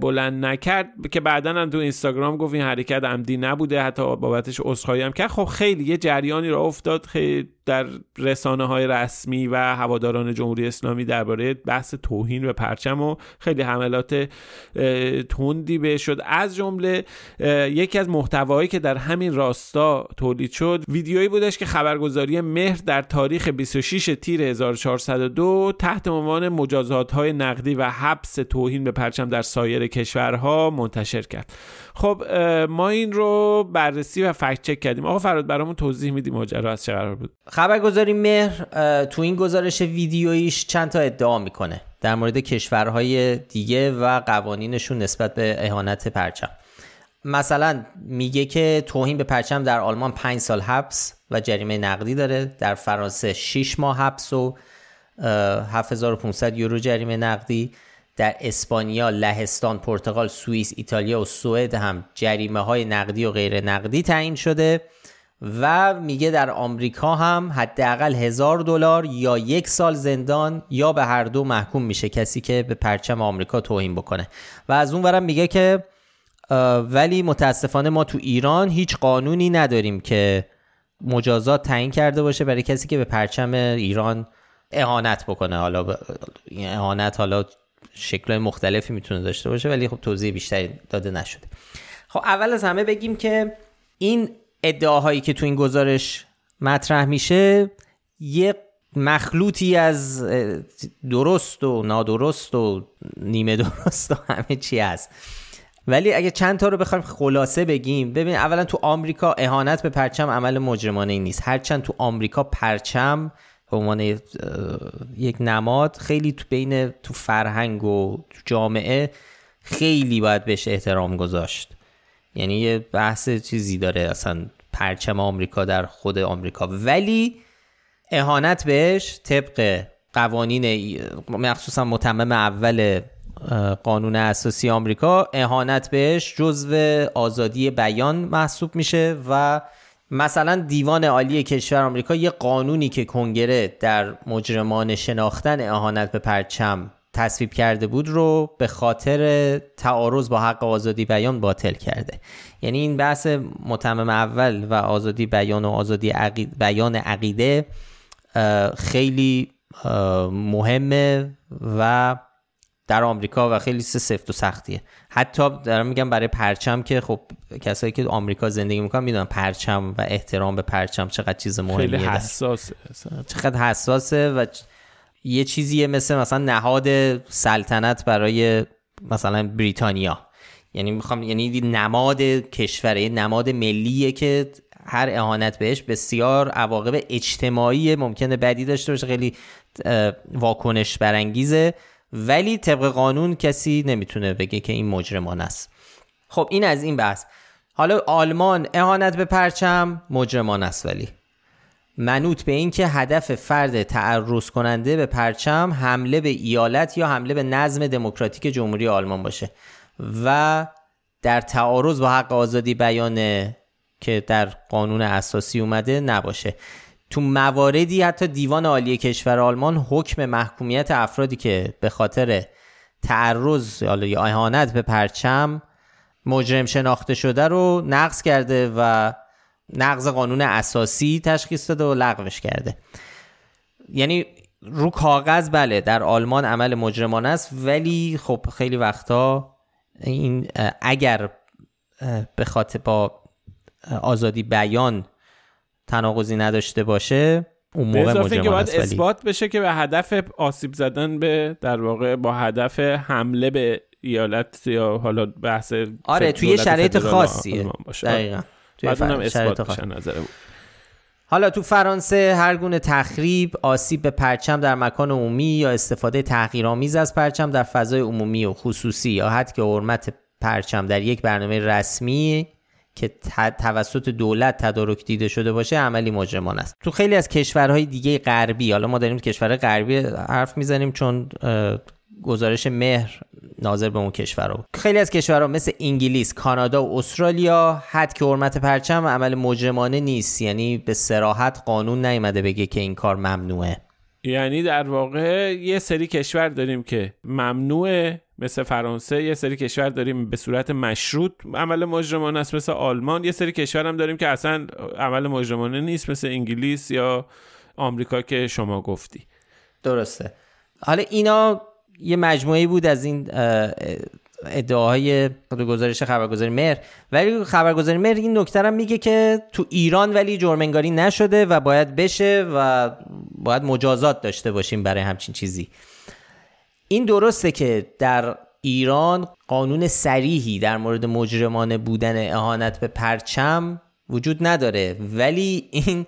بلند نکرد که بعدا هم تو اینستاگرام گفت این حرکت عمدی نبوده حتی بابتش عذرخواهی هم کرد. خب خیلی یه جریانی را افتاد خیلی در رسانه های رسمی و هواداران جمهوری اسلامی درباره بحث توهین به پرچم و خیلی حملات تندی به شد. از جمله یکی از محتوایی که در همین راستا تولید شد. ویدیویی بودش که خبرگزاری مهر در تاریخ 26 تیر 1402 تحت عنوان مجازات های نقدی و حبس توهین به پرچم در سایر کشورها منتشر کرد. خب ما این رو بررسی و فکت چک کردیم. آقا فراد برامون توضیح میدیم ماجرا از چه قرار بود؟ خبرگزاری مهر تو این گزارش ویدیویش چند تا ادعا می‌کنه در مورد کشورهای دیگه و قوانینشون نسبت به اهانت پرچم. مثلا میگه که توهین به پرچم در آلمان 5 سال حبس و جریمه نقدی داره. در فرانسه 6 ماه حبس و 7500 یورو جریمه نقدی. در اسپانیا، لهستان، پرتغال، سوئیس، ایتالیا و سوئد هم جریمه های نقدی و غیر نقدی تعیین شده و میگه در آمریکا هم حداقل هزار دلار یا یک سال زندان یا به هر دو محکوم میشه کسی که به پرچم آمریکا توهین بکنه. و از اون ورم میگه که ولی متاسفانه ما تو ایران هیچ قانونی نداریم که مجازات تعیین کرده باشه برای کسی که به پرچم ایران اهانت بکنه. حالا اهانت حالا شکل مختلفی می‌تونه داشته باشه ولی خب توضیح بیشتری داده نشده. خب اول از همه بگیم که این ادعاهایی که تو این گزارش مطرح میشه یه مخلوطی از درست و نادرست و نیمه درست و همه چی هست. ولی اگه چند تا رو بخوایم خلاصه بگیم ببین اولا تو آمریکا اهانت به پرچم عمل مجرمانه ای نیست. هرچند تو آمریکا پرچم به عنوان یک نماد خیلی تو بین تو فرهنگ و تو جامعه خیلی باید بهش احترام گذاشت. یعنی یه بحث چیزی داره اصلا پرچم آمریکا در خود آمریکا. ولی اهانت بهش طبق قوانین مخصوصا متمم اول قانون اساسی آمریکا اهانت بهش جزو آزادی بیان محسوب میشه و مثلا دیوان عالی کشور آمریکا یه قانونی که کنگره در مجرمان شناختن اهانت به پرچم تصویب کرده بود رو به خاطر تعارض با حق آزادی بیان باطل کرده. یعنی این بحث متمم اول و آزادی بیان و آزادی بیان عقیده خیلی مهمه و در آمریکا و خیلی سفت و سختیه. حتی دارم میگم برای پرچم که خب کسایی که آمریکا زندگی می‌کنن می‌دونن پرچم و احترام به پرچم چقدر چیز مهمیه. خیلی حساسه چقدر حساسه و یه چیزیه مثل مثلا نهاد سلطنت برای مثلا بریتانیا. یعنی می‌خوام یعنی نماد کشوره نماد ملیه که هر اهانت بهش بسیار عواقب اجتماعی ممکنه بدی داشته باشه خیلی واکنش برانگیزه. ولی طبق قانون کسی نمی‌تونه بگه که این مجرمان است. خب این از این بحث. حالا آلمان اهانت به پرچم مجرمان است ولی. منوط به این که هدف فرد تعرض کننده به پرچم حمله به ایالت یا حمله به نظم دموکراتیک جمهوری آلمان باشه و در تعارض با حق آزادی بیان که در قانون اساسی اومده نباشه. تو مواردی حتی دیوان عالی کشور آلمان حکم محکومیت افرادی که به خاطر تعرض یا اهانت به پرچم مجرم شناخته شده رو نقض کرده و نقض قانون اساسی تشخیص داده و لغوش کرده. یعنی رو کاغذ بله در آلمان عمل مجرمانه است ولی خب خیلی وقتا این اگر به خاطر با آزادی بیان تناقضی نداشته باشه اون موقع مجرمان که باید اثبات بشه که به هدف آسیب زدن به در واقع با هدف حمله به ایالت یا حالا بحث آره توی شرایط خاصیه. دقیقا. توی اثبات بود. حالا تو فرانسه هر گونه تخریب، آسیب به پرچم در مکان عمومی یا استفاده تحقیرآمیز از پرچم در فضای عمومی و خصوصی یا حتی که حرمت پرچم در یک برنامه رسمی که توسط دولت تدارک دیده شده باشه عملی مجرمان است. تو خیلی از کشورهای دیگه غربی حالا ما داریم کشور غربی حرف می‌زنیم چون گزارش مهر ناظر به اون کشورها خیلی از کشورها مثل انگلیس، کانادا و استرالیا حد که حرمت پرچم عمل مجرمانه نیست. یعنی به سراحت قانون نیامده بگه که این کار ممنوعه. یعنی در واقع یه سری کشور داریم که ممنوعه مثل فرانسه یه سری کشور داریم به صورت مشروط عمل مجرمانه است مثل آلمان یه سری کشور هم داریم که اصلا عمل مجرمانه نیست مثل انگلیس یا آمریکا که شما گفتی. درسته. حالا اینا یه مجموعه بود از این ادعاهای گزارش خبرگزاری مر ولی خبرگزاری مر این نکته هم میگه که تو ایران ولی جرمنگاری نشده و باید بشه و باید مجازات داشته باشیم برای همچین چیزی. این درسته که در ایران قانون سریحی در مورد مجرمانه بودن اهانت به پرچم وجود نداره ولی این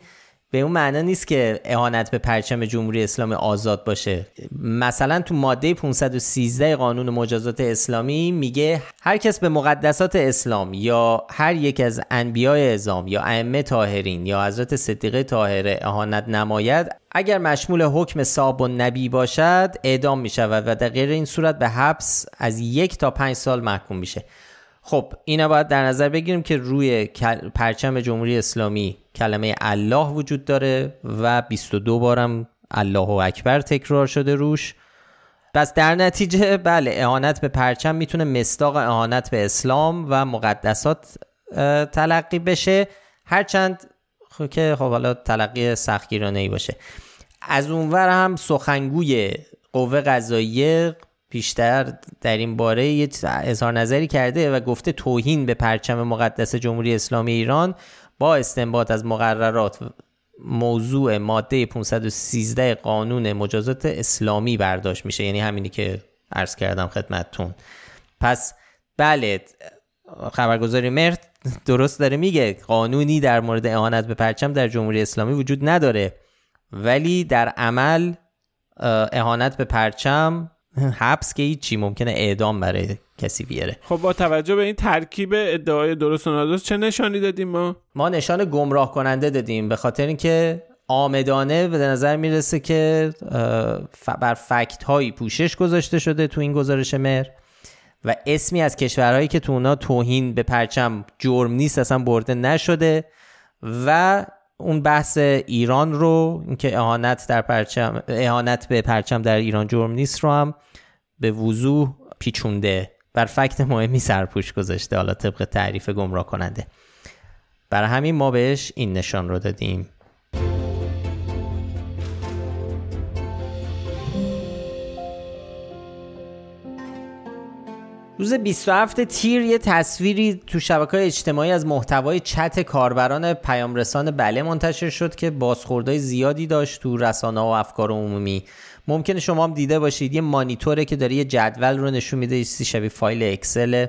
به اون معنا نیست که اهانت به پرچم جمهوری اسلامی آزاد باشه. مثلا تو ماده 513 قانون مجازات اسلامی میگه هر کس به مقدسات اسلام یا هر یک از انبیاء اعظام یا ائمه طاهرین یا حضرت صدیقه طاهره اهانت نماید اگر مشمول حکم صاب و نبی باشد اعدام می شود و در غیر این صورت به حبس از یک تا پنج سال محکوم میشه. خب اینا باید در نظر بگیریم که روی پرچم جمهوری اسلامی کلمه الله وجود داره و 22 بارم الله اکبر تکرار شده روش. پس در نتیجه بله اهانت به پرچم می‌تونه مستاق اهانت به اسلام و مقدسات تلقی بشه. هرچند خب که خب حالا تلقی سختگیرانه ای باشه. از اونور هم سخنگوی قوه قضاییه بیشتر در این باره یه اظهار نظری کرده و گفته توهین به پرچم مقدس جمهوری اسلامی ایران با استنباط از مقررات موضوع ماده 513 قانون مجازات اسلامی برداشت میشه. یعنی همینی که عرض کردم خدمتتون. پس بله خبرگزاری مرد درست داره میگه قانونی در مورد اهانت به پرچم در جمهوری اسلامی وجود نداره. ولی در عمل اهانت به پرچم حبس که هیچی ممکنه اعدام برای کسی بیاره. خب با توجه به این ترکیب ادعای درست و نادرست چه نشانی دادیم ما؟ ما نشان گمراه کننده دادیم به خاطر اینکه آمدانه به نظر می‌رسه که بر فکت هایی پوشش گذاشته شده تو این گزارش مر و اسمی از کشورهایی که تو اونا توهین به پرچم جرم نیست اصلا برده نشده و اون بحث ایران رو اینکه اهانت در پرچم اهانت به پرچم در ایران جرم نیست رو هم به وضوح پیچونده بر فکت مهمی سرپوش گذاشته حالا طبق تعریف گمراه کننده. برای همین ما بهش این نشان رو دادیم. روز 27 تیر یه تصویری تو شبکه اجتماعی از محتوای چت کاربران پیامرسان بله منتشر شد که بازخوردهای زیادی داشت تو رسانه و افکار عمومی. ممکنه شما هم دیده باشید یه مانیتوره که داره یه جدول رو نشون میده یه شبیه فایل اکسل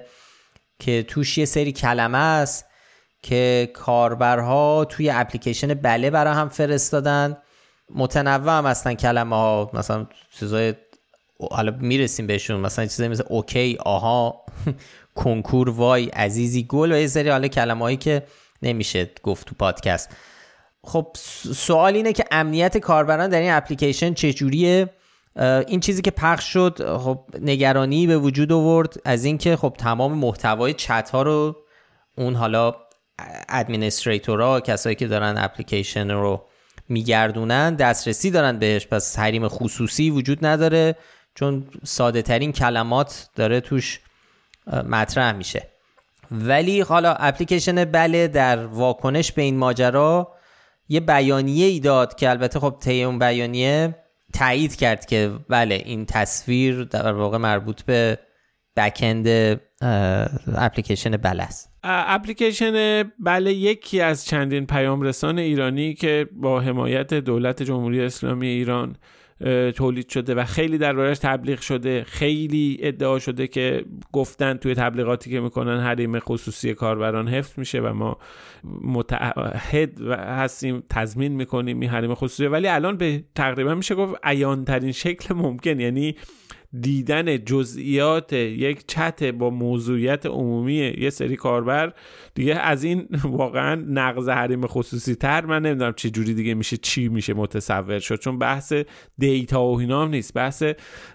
که توش یه سری کلمه است که کاربرها توی اپلیکیشن بله برای هم فرستادن. متنوع هم هستن کلمه ها مثلا چیزای حالا می‌رسیم بهشون. مثلا چیزایی مثل اوکی آها کنکور وای عزیزی گل و یه سری حالا کلمه هایی که نمیشه گفت تو پادکست. خب سوال اینه که امنیت کاربران در این اپلیکیشن چجوریه؟ این چیزی که پخش شد خب نگرانی به وجود آورد از اینکه خب تمام محتوای چت ها رو اون حالا ادمینستریتورها کسایی که دارن اپلیکیشن رو میگردونن دسترسی دارن بهش. پس حریم خصوصی وجود نداره. چون ساده ترین کلمات داره توش مطرح میشه. ولی حالا اپلیکیشن بله در واکنش به این ماجرا یه بیانیه ای داد که البته خب طی اون بیانیه تایید کرد که بله این تصویر در واقع مربوط به بکند اپلیکیشن بله است. اپلیکیشن بله یکی از چندین پیام رسان ایرانی که با حمایت دولت جمهوری اسلامی ایران تولید شده و خیلی دربارش تبلیغ شده. خیلی ادعا شده که گفتن توی تبلیغاتی که می‌کنن حریم خصوصی کاربران حفظ میشه و ما متعهد هستیم تضمین می‌کنیم این حریم خصوصی. ولی الان به تقریبا میشه گفت عیان ترین شکل ممکن. یعنی دیدن جزئیات یک چت با موضوعیت عمومی یه سری کاربر دیگه از این واقعا نقض حریم خصوصی تر. من نمی‌دونم چه جوری دیگه میشه چی میشه متصور شد چون بحث دیتا و اینا هم نیست بحث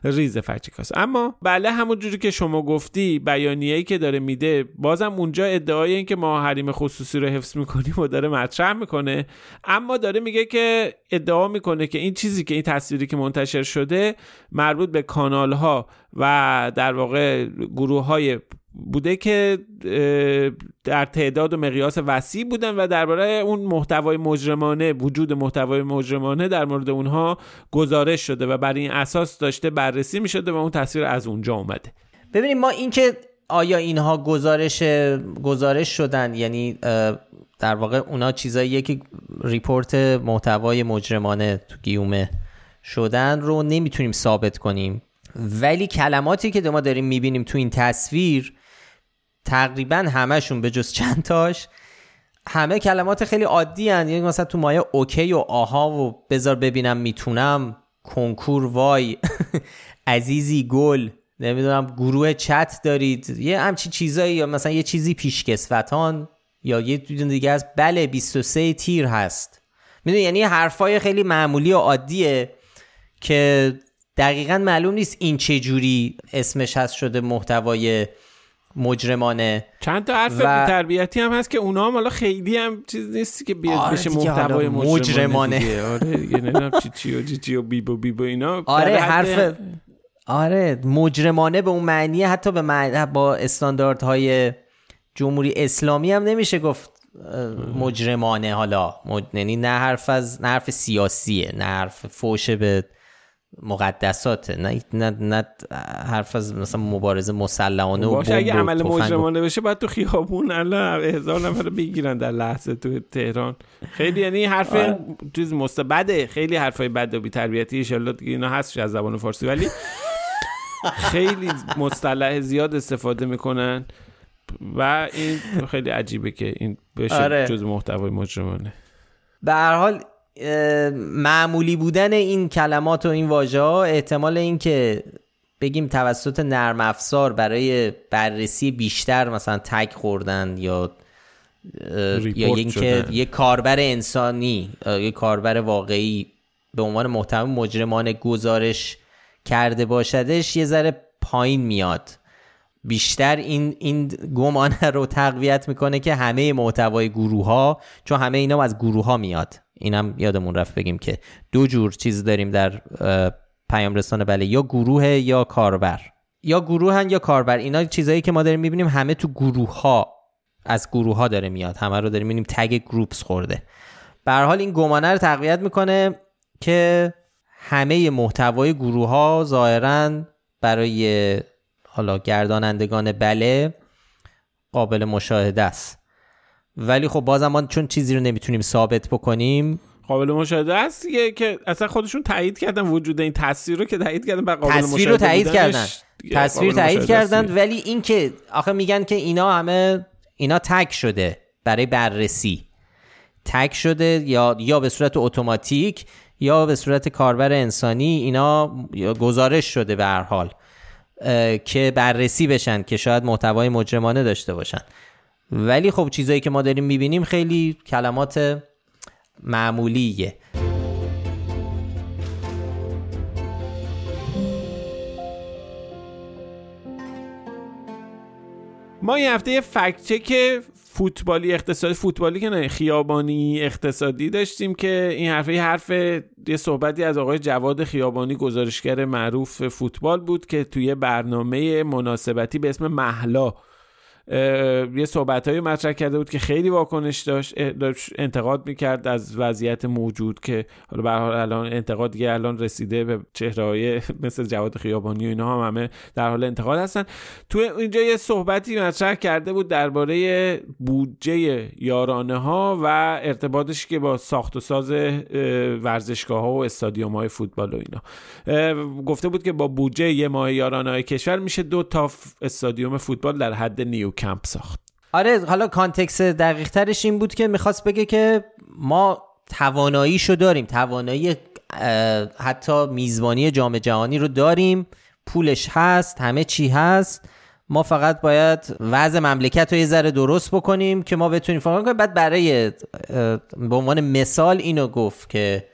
ریز فرچیکاست اما بله همون جوری که شما گفتی بیانیه‌ای که داره میده بازم اونجا ادعای این که ما حریم خصوصی رو حفظ می‌کنیم و داره مطرح می‌کنه. اما داره میگه که ادعا می‌کنه که این چیزی که این تصویری که منتشر شده مربوط به کانال ها و در واقع گروه های بوده که در تعداد و مقیاس وسیع بودن و درباره اون محتوای مجرمانه وجود محتوای مجرمانه در مورد اونها گزارش شده و برای این اساس داشته بررسی می شده و اون تصویر از اونجا اومده. ببینیم ما اینکه آیا اینها گزارش گزارش شدن یعنی در واقع اونا چیزایی که report محتوای مجرمانه تو گیومه شدن رو نمی‌تونیم ثابت کنیم. ولی کلماتی که ما داریم می‌بینیم تو این تصویر تقریبا همشون به جز چند تاش همه کلمات خیلی عادی هن. یعنی مثلا تو مایه اوکی و آها و بذار ببینم می‌تونم کنکور وای عزیزی گل نمی‌دونم گروه چت دارید یه همچی چیزایی یا مثلا یه چیزی پیشکسوتان یا یه دیگه از بله 23 تیر هست می‌دونی یعنی حرفای خیلی معمولی و عادیه که دقیقا معلوم نیست این چه جوری اسمش هست شده محتوای مجرمانه. چند تا حرف و... تربیتی هم هست که اونا هم حالا خیلی هم چیز نیستی که بیاد آره بشه محتوای مجرمانه, مجرمانه. آره دیگه چی چی و چی چی و بیبو بیبو اینا. آره حرف آره مجرمانه به اون معنی حتی به معنی با استانداردهای جمهوری اسلامی هم نمیشه گفت مجرمانه حالا. یعنی نه حرف از نه حرف سیاسیه نه حرف فوشه به مقدساته. نه نه نه حرف از مثلا مبارزه مسلحانه و باشه اگه عمل مجرمانه بشه باید تو خیابون الله هزار نفر بگیرن در لحظه تو تهران. خیلی یعنی حرف آره. چیز مستبده خیلی حرفای بد و بی تربیتی ان دیگه اینا هست از زبان فارسی. ولی خیلی مصطلح زیاد استفاده می‌کنن و این خیلی عجیبه که این بشه آره. جز محتوای مجرمانه. به هر حال معمولی بودن این کلمات و این واژه ها احتمال این که بگیم توسط نرم افزار برای بررسی بیشتر مثلا تک خوردن یا یا اینکه یه کاربر انسانی یه کاربر واقعی به عنوان محتوی مجرمان گزارش کرده باشدش یه ذره پایین میاد. بیشتر این این گمانه رو تقویت می‌کنه که همه محتوای گروه ها چون همه اینا از گروه ها میاد. اینم یادمون رفت بگیم که دو جور چیز داریم در پیام رسانه. بله یا گروه یا کاربر. یا گروهن یا کاربر. اینا چیزایی که ما داریم می‌بینیم همه تو گروه ها از گروه ها داره میاد. همه رو داریم می‌بینیم. تگ گروپس خورده. به حال این گمانه رو تقویت می‌کنه که همه محتوای گروه ها ظاهرا برای حالا گردانندگان بله قابل مشاهده است. ولی خب بازم ما چون چیزی رو نمی‌تونیم ثابت بکنیم قابل مشاهده است که اصلا خودشون تایید کردن وجود این تصویر رو که تایید کردن قابل تصویر رو تایید کردن. تصویر تایید کردن ولی این که آخه میگن که اینا همه اینا تک شده برای بررسی. تک شده یا یا به صورت اتوماتیک یا به صورت کاربر انسانی اینا گزارش شده به هر حال که بررسی بشن که شاید محتوای مجرمانه داشته باشن. ولی خب چیزایی که ما داریم می‌بینیم خیلی کلمات معمولیه. ما این هفته یه فکت چک فوتبالی اقتصادی فوتبالی که نه خیابانی اقتصادی داشتیم که این حرفه یه حرف یه صحبتی از آقای جواد خیابانی گزارشگر معروف فوتبال بود که توی برنامه مناسبتی به اسم محلا یه صحبت های مطرح کرده بود که خیلی واکنش داشت انتقاد می‌کرد از وضعیت موجود که حالا به الان انتقاد دیگه الان رسیده به چهره های مثل جواد خیابانی و اینا هم همه در حال انتقاد هستن. تو اینجا یه صحبتی مطرح کرده بود درباره بودجه یارانه ها و ارتباطش که با ساخت و ساز ورزشگاه ها و استادیوم های فوتبال و اینا. گفته بود که با بودجه یه ماه یارانه های کشور میشه دو تا استادیوم فوتبال در حد نیوکمپ ساخت. آره حالا context دقیق ترش این بود که می‌خواست بگه که ما تواناییشو داریم توانایی حتی میزبانی جام جهانی رو داریم پولش هست همه چی هست. ما فقط باید وضع مملکت رو یه ذره درست بکنیم که ما بتونیم فکر کنیم. بعد برای به عنوان مثال اینو گفت که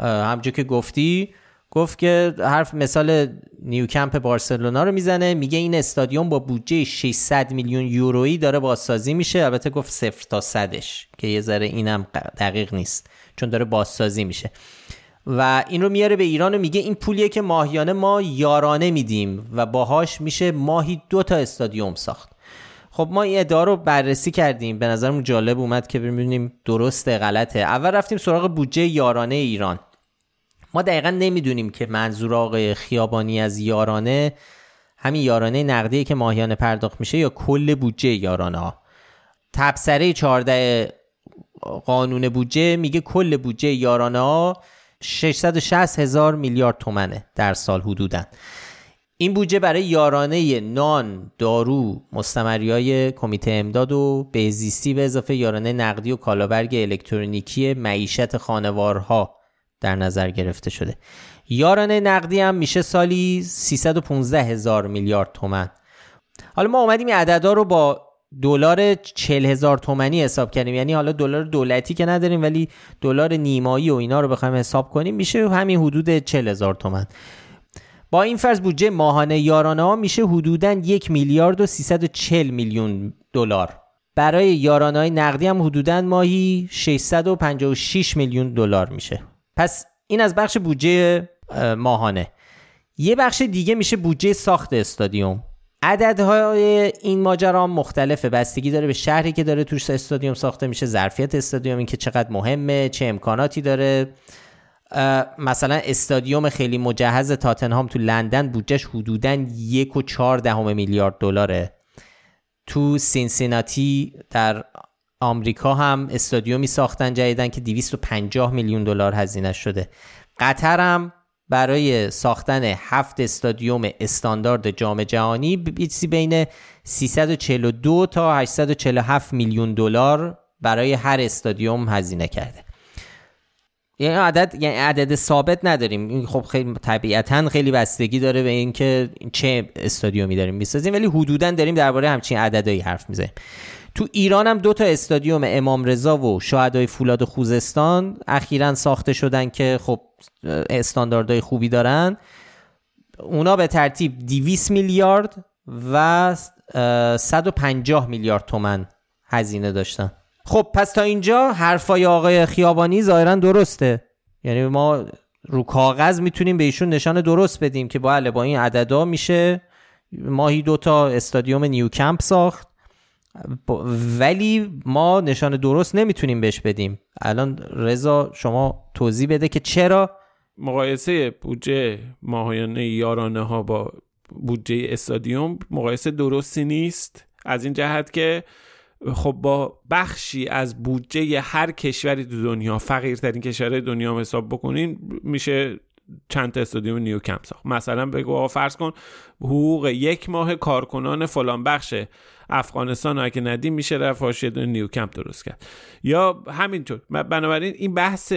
همجور که گفتی گفت که حرف مثال نیوکمپ بارسلونا رو می‌زنه میگه این استادیوم با بودجه 600 میلیون یورویی داره بازسازی میشه. البته گفت صفر تا صدش که یه ذره اینم دقیق نیست چون داره بازسازی میشه. و این رو میاره به ایران و میگه این پولیه که ماهیانه ما یارانه میدیم و باهاش میشه ماهی دو تا استادیوم ساخت. خب ما این ادعا رو بررسی کردیم. به نظرمون جالب اومد که ببینیم درسته غلطه. اول رفتیم سراغ بودجه یارانه ایران. ما دقیقا نمی‌دونیم که منظور آقای خیابانی از یارانه همین یارانه نقدی که ماهیانه پرداخت میشه یا کل بودجه یارانه ها تبصره 14 قانون بودجه میگه کل بودجه یارانه ها 660 هزار میلیارد تومنه در سال حدودا. این بودجه برای یارانه نان، دارو، مستمری های کمیته امداد و بهزیستی به اضافه یارانه نقدی و کالابرگ الکترونیکی معیشت خانوارها. در نظر گرفته شده. یارانه نقدی هم میشه سالی 315 هزار میلیارد تومن. حالا ما اومدیم این عددا رو با دلار 40 هزار تومنی حساب کردیم. یعنی حالا دلار دولتی که نداریم ولی دلار نیمایی و اینا رو بخوایم حساب کنیم میشه همین حدود 40 هزار تومن. با این فرض بودجه ماهانه یارانه ها میشه حدودا یک میلیارد و 340 میلیون دلار. برای یارانه های نقدی هم حدودا ماهی 656 میلیون دلار میشه. پس این از بخش بودجه ماهانه. یه بخش دیگه میشه بودجه ساخت استادیوم. عددهای این ماجرا مختلفه. بستگی داره به شهری که داره توش استادیوم ساخته میشه ظرفیت استادیوم این که چقدر مهمه چه امکاناتی داره. مثلا استادیوم خیلی مجهز تاتنهام تو لندن بودجهش حدودا یک و چهار دهم میلیارد دلاره. تو سینسیناتی در آمریکا هم استادیومی ساختن جدیدن که 250 میلیون دلار هزینه شده. قطر هم برای ساختن هفت استادیوم استاندارد جام جهانی بیسی بین 342 تا 847 میلیون دلار برای هر استادیوم هزینه کرده. یعنی عدد یعنی عدد ثابت نداریم. این خب خیلی طبیعتا خیلی بستگی داره به اینکه چه استادیومی داریم می‌سازیم ولی حدودا داریم درباره همچین عددهایی حرف می‌زنیم. تو ایران هم دو تا استادیوم امام رضا و شهدای فولاد خوزستان اخیرا ساخته شدن که خب استانداردهای خوبی دارن. اونا به ترتیب 200 میلیارد و 150 میلیارد تومن هزینه داشتن. خب پس تا اینجا حرفای آقای خیابانی ظاهرا درسته. یعنی ما رو کاغذ می‌تونیم به ایشون نشان درست بدیم که بله با این عددا میشه ماهی دوتا استادیوم نیوکمپ ساخت. ولی ما نشان درست نمی‌تونیم بهش بدیم. الان رضا شما توضیح بده که چرا مقایسه بودجه ماهیانه یارانه ها با بودجه استادیوم مقایسه درستی نیست. از این جهت که خب با بخشی از بودجه هر کشوری تو دنیا فقیرترین کشور دنیا حساب بکنین میشه چند تا استادیوم نیو کمپ ساخت. مثلا بگو فرض کن حقوق یک ماه کارکنان فلان بخش افغانستان رو اگه ندیم میشه رفت نیو کمپ درست کرد. یا همینطور. بنابراین این بحث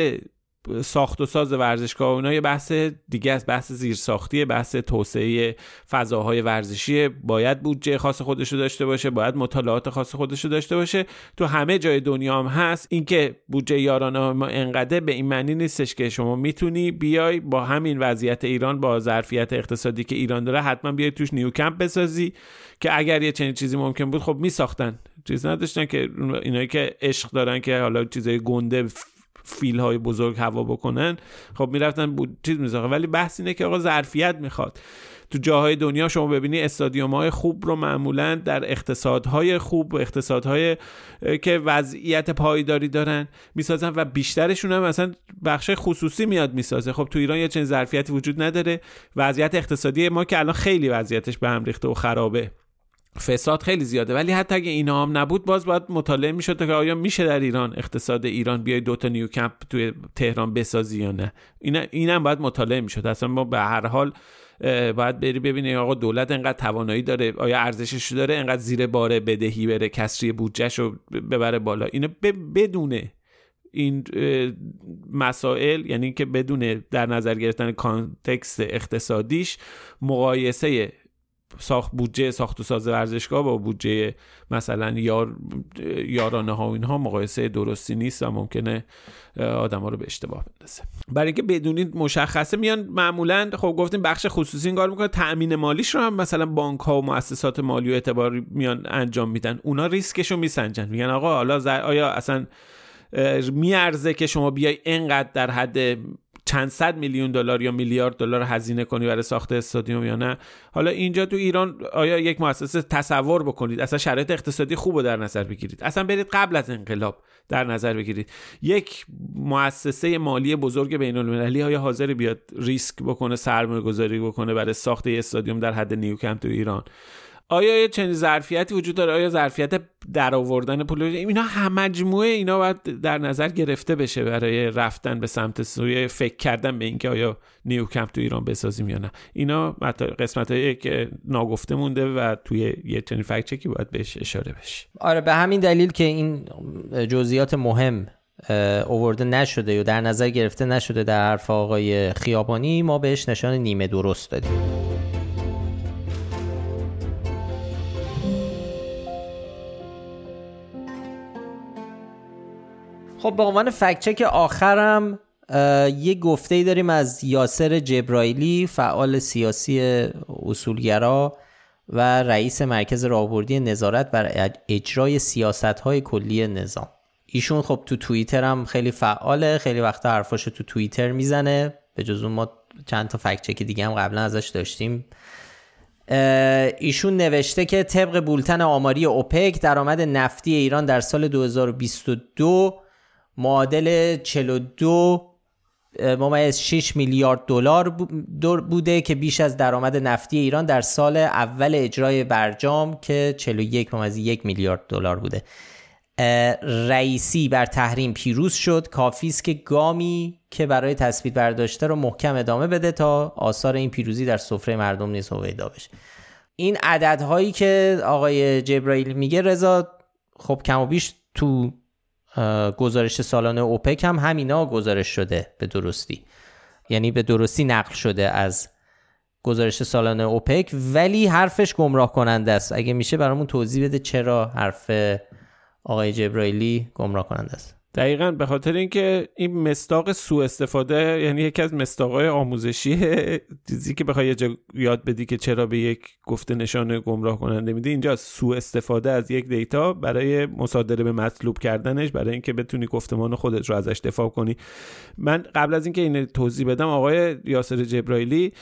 ساخت و ساز ورزشگاه اینا یه بحث دیگه از بحث زیرساختی بحث توسعه فضاهای ورزشی باید بودجه خاص خودش رو داشته باشه باید مطالعات خاص خودش رو داشته باشه. تو همه جای دنیا هم هست. اینکه بودجه یارانه ما انقدر به این معنی نیستش که شما می‌تونی بیای با همین وضعیت ایران با ظرفیت اقتصادی که ایران داره حتما بیای توش نیو کمپ بسازی که اگر یه چنین چیزی ممکن بود خب میساختن. چیز نداشتن که اینایی که عشق دارن که حالا چیزای گنده فیل های بزرگ هوا بکنن خب می‌رفتن بود چیز میساخت ولی بحث اینه که آقا ظرفیت می‌خواد. تو جاهای دنیا شما ببینی استادیوم های خوب رو معمولا در اقتصادهای خوب و اقتصادهای که وضعیت پایداری دارن می‌سازن و بیشترشون هم مثلا بخش خصوصی میاد می‌سازه. خب تو ایران یه چنین ظرفیتی وجود نداره. وضعیت اقتصادی ما که الان خیلی وضعیتش به هم ریخته و خرابه. فساد خیلی زیاده. ولی حتی اگه اینا هم نبود باز باید مطالعه می‌شد که آیا میشه در ایران اقتصاد ایران بیای دوتا نیو کمپ توی تهران بسازی یا نه. اینا اینم باید مطالعه می‌شد. اصلا ما به هر حال باید بری ببینی آقا دولت انقدر توانایی داره آیا ارزشش داره انقدر زیر بار بدهی بره کسری بودجهش رو ببره بالا. اینو بدونه این مسائل یعنی که بدون در نظر گرفتن context اقتصادیش مقایسه ساخت بودجه ساخت و ساز ورزشگاه با بودجه مثلا یار یارانه ها و اینها مقایسه درستی نیست و ممکنه آدم ها رو به اشتباه بندازه. برای اینکه بدونید مشخصه میان معمولا خب گفتیم بخش خصوصی این کار می‌کنه تأمین مالیش رو هم مثلا بانک ها و مؤسسات مالی و اعتباری میان انجام میدن. اونا ریسکش رو میسنجن. میگن آقا حالا آیا اصلا میارزه که شما بیای انقدر در حد چند صد میلیون دلار یا میلیارد دلار هزینه کنی برای ساخت استادیوم یا نه؟ حالا اینجا تو ایران آیا یک مؤسسه تصور بکنید؟ اصلا شرایط اقتصادی خوب رو در نظر بگیرید. اصلا برید قبل از انقلاب در نظر بگیرید. یک مؤسسه مالی بزرگ بین المللی های حاضر بیاد ریسک بکنه سرمایه گذاری بکنه برای ساخت استادیوم در حد نیوکمپ تو ایران؟ آیا یه چنین ظرفیتی وجود داره؟ آیا ظرفیت در آوردن پول؟ اینا هم مجموعه اینا باید در نظر گرفته بشه برای رفتن به سمت سوی فکر کردن به اینکه آیا نیو کمپ تو ایران بسازیم یا نه. اینا قسمت هایی که ناگفته مونده و توی یه چنین فکت چکی باید بهش اشاره بشه. آره به همین دلیل که این جزئیات مهم اوورده نشده و در نظر گرفته نشده در حرف آقای خیابانی ما بهش نشان نیمه درست دادیم. خب به عنوان فکچک آخرم یه گفته ای داریم از یاسر جبرائیلی فعال سیاسی اصولگرا و رئیس مرکز راهبردی نظارت بر اجرای سیاست های کلی نظام. ایشون خب تو توییتر هم خیلی فعاله خیلی وقتا حرفاشو تو توییتر می‌زنه. به جز ما چند تا فکچک دیگه هم قبلا ازش داشتیم. ایشون نوشته که طبق بولتن آماری اوپک درآمد نفتی ایران در سال 2022 معادل 42 ممیز 6 میلیارد دلار بوده که بیش از درآمد نفتی ایران در سال اول اجرای برجام که 41 ممیز 1 میلیارد دلار بوده. رئیسی بر تحریم پیروز شد. کافی است که گامی که برای تثبیت برداشته رو محکم ادامه بده تا آثار این پیروزی در سفره مردم نیز هویدا بشه. این عددهایی که آقای جبرائیل میگه رضا خب کم و بیش تو گزارش سالانه اوپک هم همینا گزارش شده به درستی. یعنی به درستی نقل شده از گزارش سالانه اوپک ولی حرفش گمراه کننده است. اگه میشه برامون توضیح بده چرا حرف آقای جبرائیلی گمراه کننده است. دقیقا به خاطر اینکه این مستاق سوء استفاده یعنی یکی از مستاقهای آموزشی چیزی که بخوای یاد بدی که چرا به یک گفته نشان گمراه کننده میده اینجا سوء استفاده از یک دیتا برای مصادره به مطلوب کردنش برای اینکه بتونی گفتمان خودت رو ازش دفاع کنی. من قبل از اینکه این توضیح بدم آقای یاسر جبرائیلی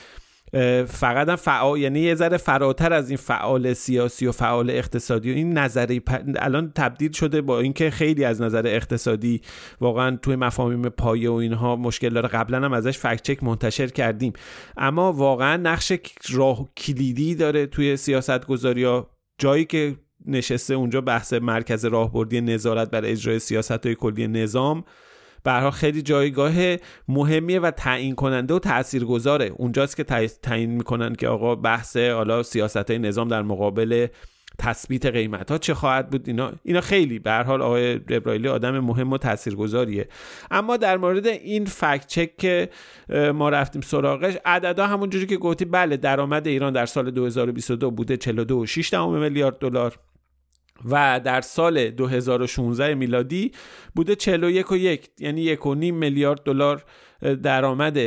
فقط هم فعال یعنی یه ذره فراتر از این فعال سیاسی و فعال اقتصادی و این نظری الان تبدیل شده با اینکه خیلی از نظر اقتصادی واقعا توی مفاهیم پایه و اینها مشکل داره. قبلا هم ازش فکت چک منتشر کردیم. اما واقعا نقش راه کلیدی داره توی سیاست گذاری ها. جایی که نشسته اونجا بحث مرکز راهبردی نظارت بر اجرای سیاست های کلی نظام. برها خیلی جایگاه مهمیه و تعیین کننده و تاثیرگذاره. اونجاست که تعیین می‌کنن که آقا بحث حالا سیاست های نظام در مقابل تثبیت قیمت ها چه خواهد بود؟ اینا اینا خیلی به حال آقای ابراهیمی آدم مهم و تاثیرگذاریه. اما در مورد این فکت چک که ما رفتیم سراغش عددا همونجوری که گفتی بله درآمد ایران در سال 2022 بوده 42.6 میلیارد دلار. و در سال 2016 میلادی بوده 41 و یک یعنی یک و نیم میلیارد دلار درآمد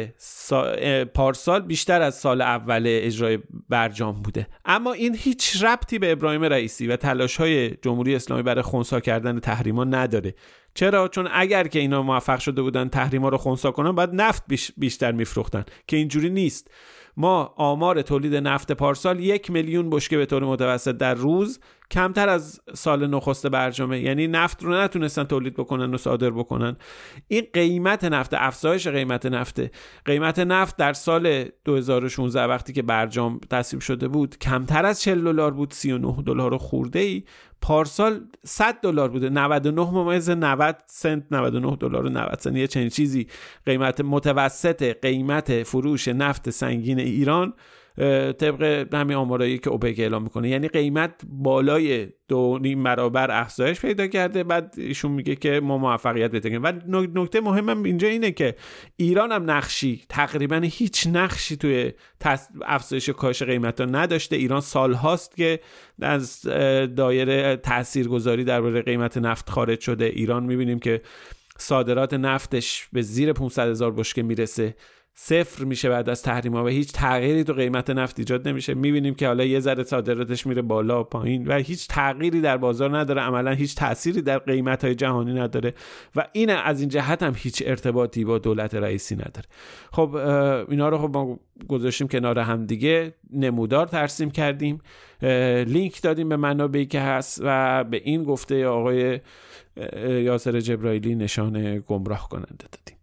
پارسال بیشتر از سال اول اجرای برجام بوده. اما این هیچ ربطی به ابراهیم رئیسی و تلاش های جمهوری اسلامی برای خونسا کردن تحریما نداره. چرا؟ چون اگر که اینا موفق شده بودن تحریما رو خونسا کنن باید نفت بیشتر میفروختن که اینجوری نیست. ما آمار تولید نفت پارسال یک میلیون بشکه به طور متوسط در روز کمتر از سال نخست برجامه یعنی نفت رو نتونستن تولید بکنن و صادر بکنن. این قیمت نفت افزایش قیمت نفت قیمت نفت در سال 2016 وقتی که برجام تصویب شده بود کمتر از 40 دلار بود 39 دلار خورده ای پارسال 100 دلار بوده. 99 ممیز 90 سنت 99 دلار و 90 سنت. یه چنین چیزی. قیمت متوسط قیمت فروش نفت سنگین ایران طبق همین آمارایی که اوپک اعلام می‌کنه. یعنی قیمت بالای دو نیم برابر افزایش پیدا کرده. بعد ایشون میگه که ما موفقیت پیدا و نکته مهمم اینجا اینه که ایران هم نقشی تقریبا هیچ نقشی توی افزایش کاش قیمت ها نداشته. ایران سال هاست که از دایره تاثیرگذاری درباره قیمت نفت خارج شده. ایران می‌بینیم که صادرات نفتش به زیر 500 هزار بشکه می‌رسه. صفر میشه بعد از تحریم ها و هیچ تغییری تو قیمت نفت ایجاد نمیشه. می‌بینیم که حالا یه ذره صادراتش میره بالا پایین و هیچ تغییری در بازار نداره. عملا هیچ تأثیری در قیمت های جهانی نداره و این از این جهت هم هیچ ارتباطی با دولت رئیسی نداره. خب اینا رو خب ما گذاشتیم کنار هم دیگه. نمودار ترسیم کردیم. لینک دادیم به منابعی که هست و به این گفته آقای یاسر جبرائیلی نشان گمراه کننده دادیم.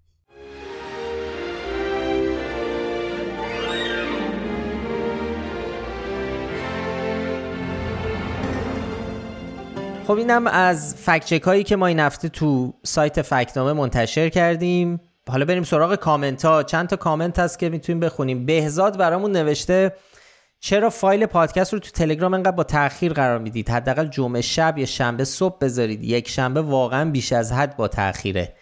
خب اینم از فکچک هایی که ما این هفته تو سایت فکتنامه منتشر کردیم. حالا بریم سراغ کامنت ها. چند تا کامنت هست که می‌تونیم بخونیم. بهزاد برامون نوشته چرا فایل پادکست رو تو تلگرام انقدر با تاخیر قرار می‌دید؟ حداقل جمعه شب یا شنبه صبح بذارید. یک شنبه واقعا بیش از حد با تاخیره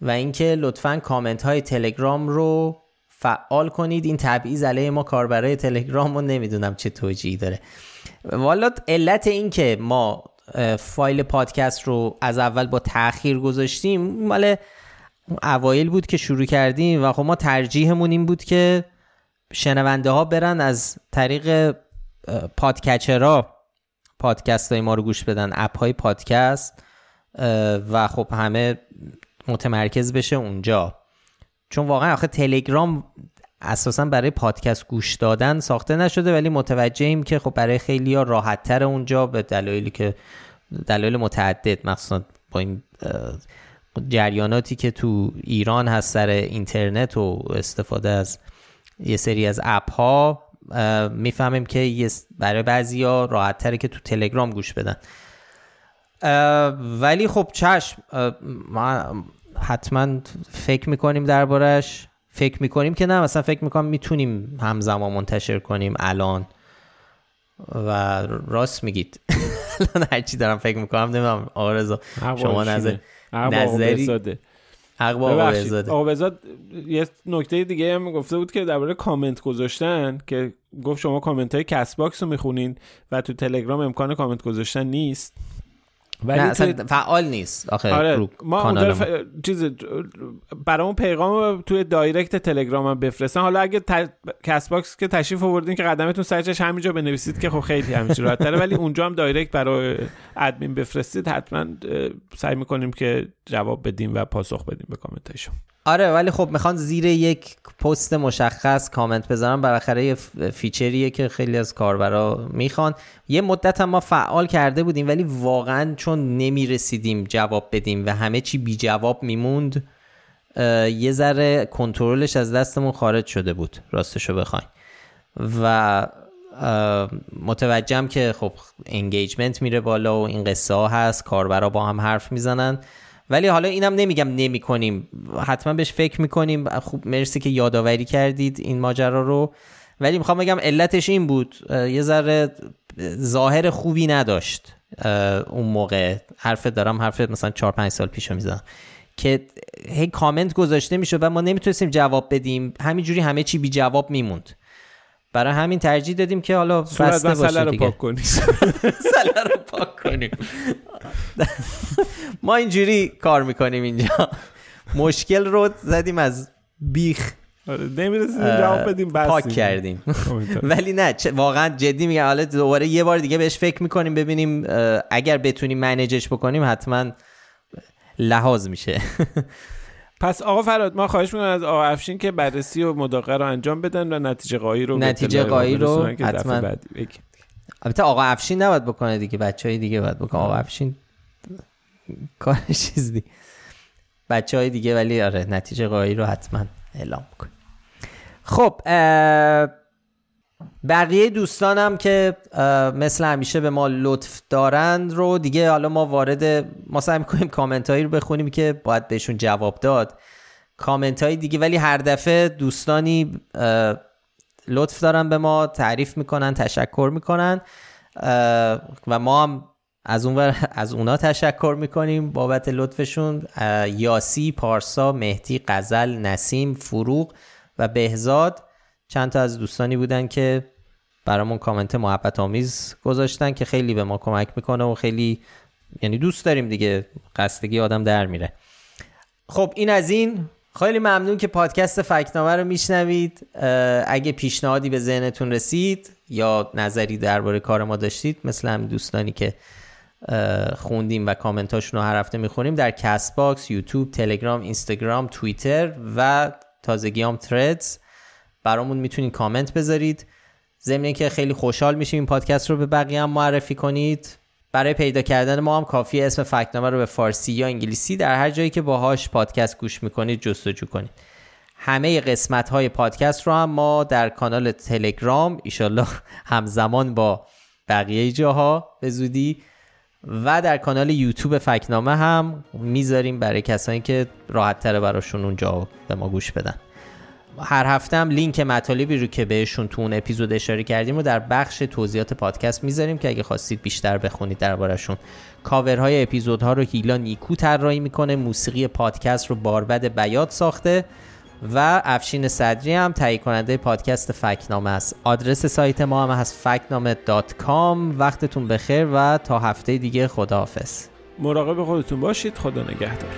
و اینکه لطفا کامنت های تلگرام رو فعال کنید. این تبعیض علیه ما کاربرای تلگرام رو نمی‌دونم چه توجیهی داره. والا علت این که ما فایل پادکست رو از اول با تاخیر گذاشتیم. مال اوایل بود که شروع کردیم و خب ما ترجیحمون این بود که شنونده ها برن از طریق پادکچرها پادکست های ما رو گوش بدن اپ های پادکست و خب همه متمرکز بشه اونجا. چون واقعا آخه تلگرام اساسا برای پادکست گوش دادن ساخته نشده ولی متوجهیم که خب برای خیلی ها راحت تر اونجا به دلایلی که دلایل متعدد مخصوصا با این جریاناتی که تو ایران هست سر اینترنت و استفاده از یه سری از اپ ها می‌فهمیم که برای بعضی ها راحت تره که تو تلگرام گوش بدن. ولی خب چشم ما حتما فکر می‌کنیم دربارش فکر می‌کنیم که نه مثلا فکر می‌کنم می‌تونیم همزمان منتشر کنیم الان. و راست میگید. الان هرچی دارم فکر می‌کنم نمی‌دونم آقا شما نظر نظری؟ آقا بهزاد یه نکته دیگه هم گفته بود که درباره کامنت گذاشتن که گفت شما کامنت های کست باکس رو می‌خونین و تو تلگرام امکان کامنت گذاشتن نیست. ولی نه اصلا فعال نیست. آخه آره ما ف... چیز برامون پیغام توی direct تلگرام هم بفرستن. حالا اگه ت... کست باکس که تشریف آوردین که قدمتون سر چشم همینجا بنویسید که خب خیلی همیشه راحت تره. ولی اونجا هم direct برای ادمین بفرستید. حتما سعی می‌کنیم که جواب بدیم و پاسخ بدیم به کامنتایشون آره ولی خب می‌خوان زیر یک پست مشخص کامنت بذارن. بالاخره یه feature یه که خیلی از کاربرا می‌خوان. یه مدت هم ما فعال کرده بودیم ولی واقعا چون نمی‌رسیدیم جواب بدیم و همه چی بی جواب میموند یه ذره کنترلش از دستمون خارج شده بود راستشو بخواین و متوجهم که خب انگیجمنت میره بالا و این قصه ها هست کاربرا با هم حرف می‌زنن. ولی حالا اینم نمیگم نمی کنیم حتما بهش فکر می‌کنیم. خوب مرسی که یادآوری کردید این ماجرا رو. ولی می‌خوام بگم علتش این بود. یه ذره ظاهر خوبی نداشت. اون موقع. حرف دارم حرف مثلا 4 5 سال پیش می‌زنم. که هی کامنت گذاشته می‌شد و ما نمی‌تونستیم جواب بدیم. همینجوری همه چی بی جواب میموند. برای همین ترجیح دادیم که حالا بسته باشه رو پاک کنیم. رو پاک کنیم. ما اینجوری کار می‌کنیم اینجا. مشکل رو زدیم از بیخ. آره، نمی‌رسیم جواب بدیم بس پاک کردیم. ولی نه واقعا جدی میگم. حالا دوباره یه بار دیگه بهش فکر می‌کنیم ببینیم اگر بتونیم منیجش بکنیم حتما لحاظ میشه. پس آقا فراد ما خواهش می‌کنم از آقا افشین که بررسی و مداقه رو انجام بدن و نتیجه قایی رو نتیجه قایی رو حتما. البته آقا افشین نباید بکنه دیگه بچه های دیگه باید بکنه. آقا افشین کار چیز دی بچه های دیگه ولی آره نتیجه قایی رو حتما اعلام کن خب بقیه دوستانم که مثل همیشه به ما لطف دارند رو دیگه حالا ما وارد ما سعی می‌کنیم کامنت هایی رو بخونیم که باید بهشون جواب داد. کامنت های دیگه ولی هر دفعه دوستانی لطف دارن به ما تعریف می‌کنن تشکر می‌کنن. و ما هم از اون از اونا تشکر می‌کنیم بابت لطفشون. یاسی پارسا مهدی قزل نسیم فروغ و بهزاد. چند تا از دوستانی بودن که برامون کامنت محبت آمیز گذاشتن که خیلی به ما کمک می‌کنه و خیلی یعنی دوست داریم دیگه خستگی آدم در میره. خب این از این. خیلی ممنون که پادکست فکت‌نامه رو میشنوید. اگه پیشنهادی به ذهنتون رسید یا نظری درباره کار ما داشتید مثل همین دوستانی که خوندیم و کامنتاشون رو هر هفته می‌خونیم در کست باکس، یوتیوب، تلگرام، اینستاگرام، توییتر و تازگی هم تردز برامون می‌تونید کامنت بذارید. ضمن که خیلی خوشحال میشیم این پادکست رو به بقیه هم معرفی کنید. برای پیدا کردن ما هم کافی اسم فکنامه رو به فارسی یا انگلیسی در هر جایی که باهاش پادکست گوش می‌کنید جستجو کنید. همه قسمت های پادکست رو هم ما در کانال تلگرام ایشالله همزمان با بقیه جاها به زودی و در کانال یوتیوب فکنامه هم می‌ذاریم برای کسانی که راحت تره براشون اونجا به ما گوش بدن. هر هفته هم لینک مطالبی رو که بهشون تو اون اپیزود اشاره کردیم و در بخش توضیحات پادکست می‌ذاریم که اگه خواستید بیشتر بخونید دربارشون کاورهای اپیزودها رو هیلا نیکو طراحی می‌کنه موسیقی پادکست رو باربد بیاد ساخته و افشین صدری هم تهیه کننده پادکست فکنامه است. آدرس سایت ما هم هست فکنامه وقتتون بخیر و تا هفته دیگه خداحافظ. مراقب خودتون باشید. خدا نگهدار.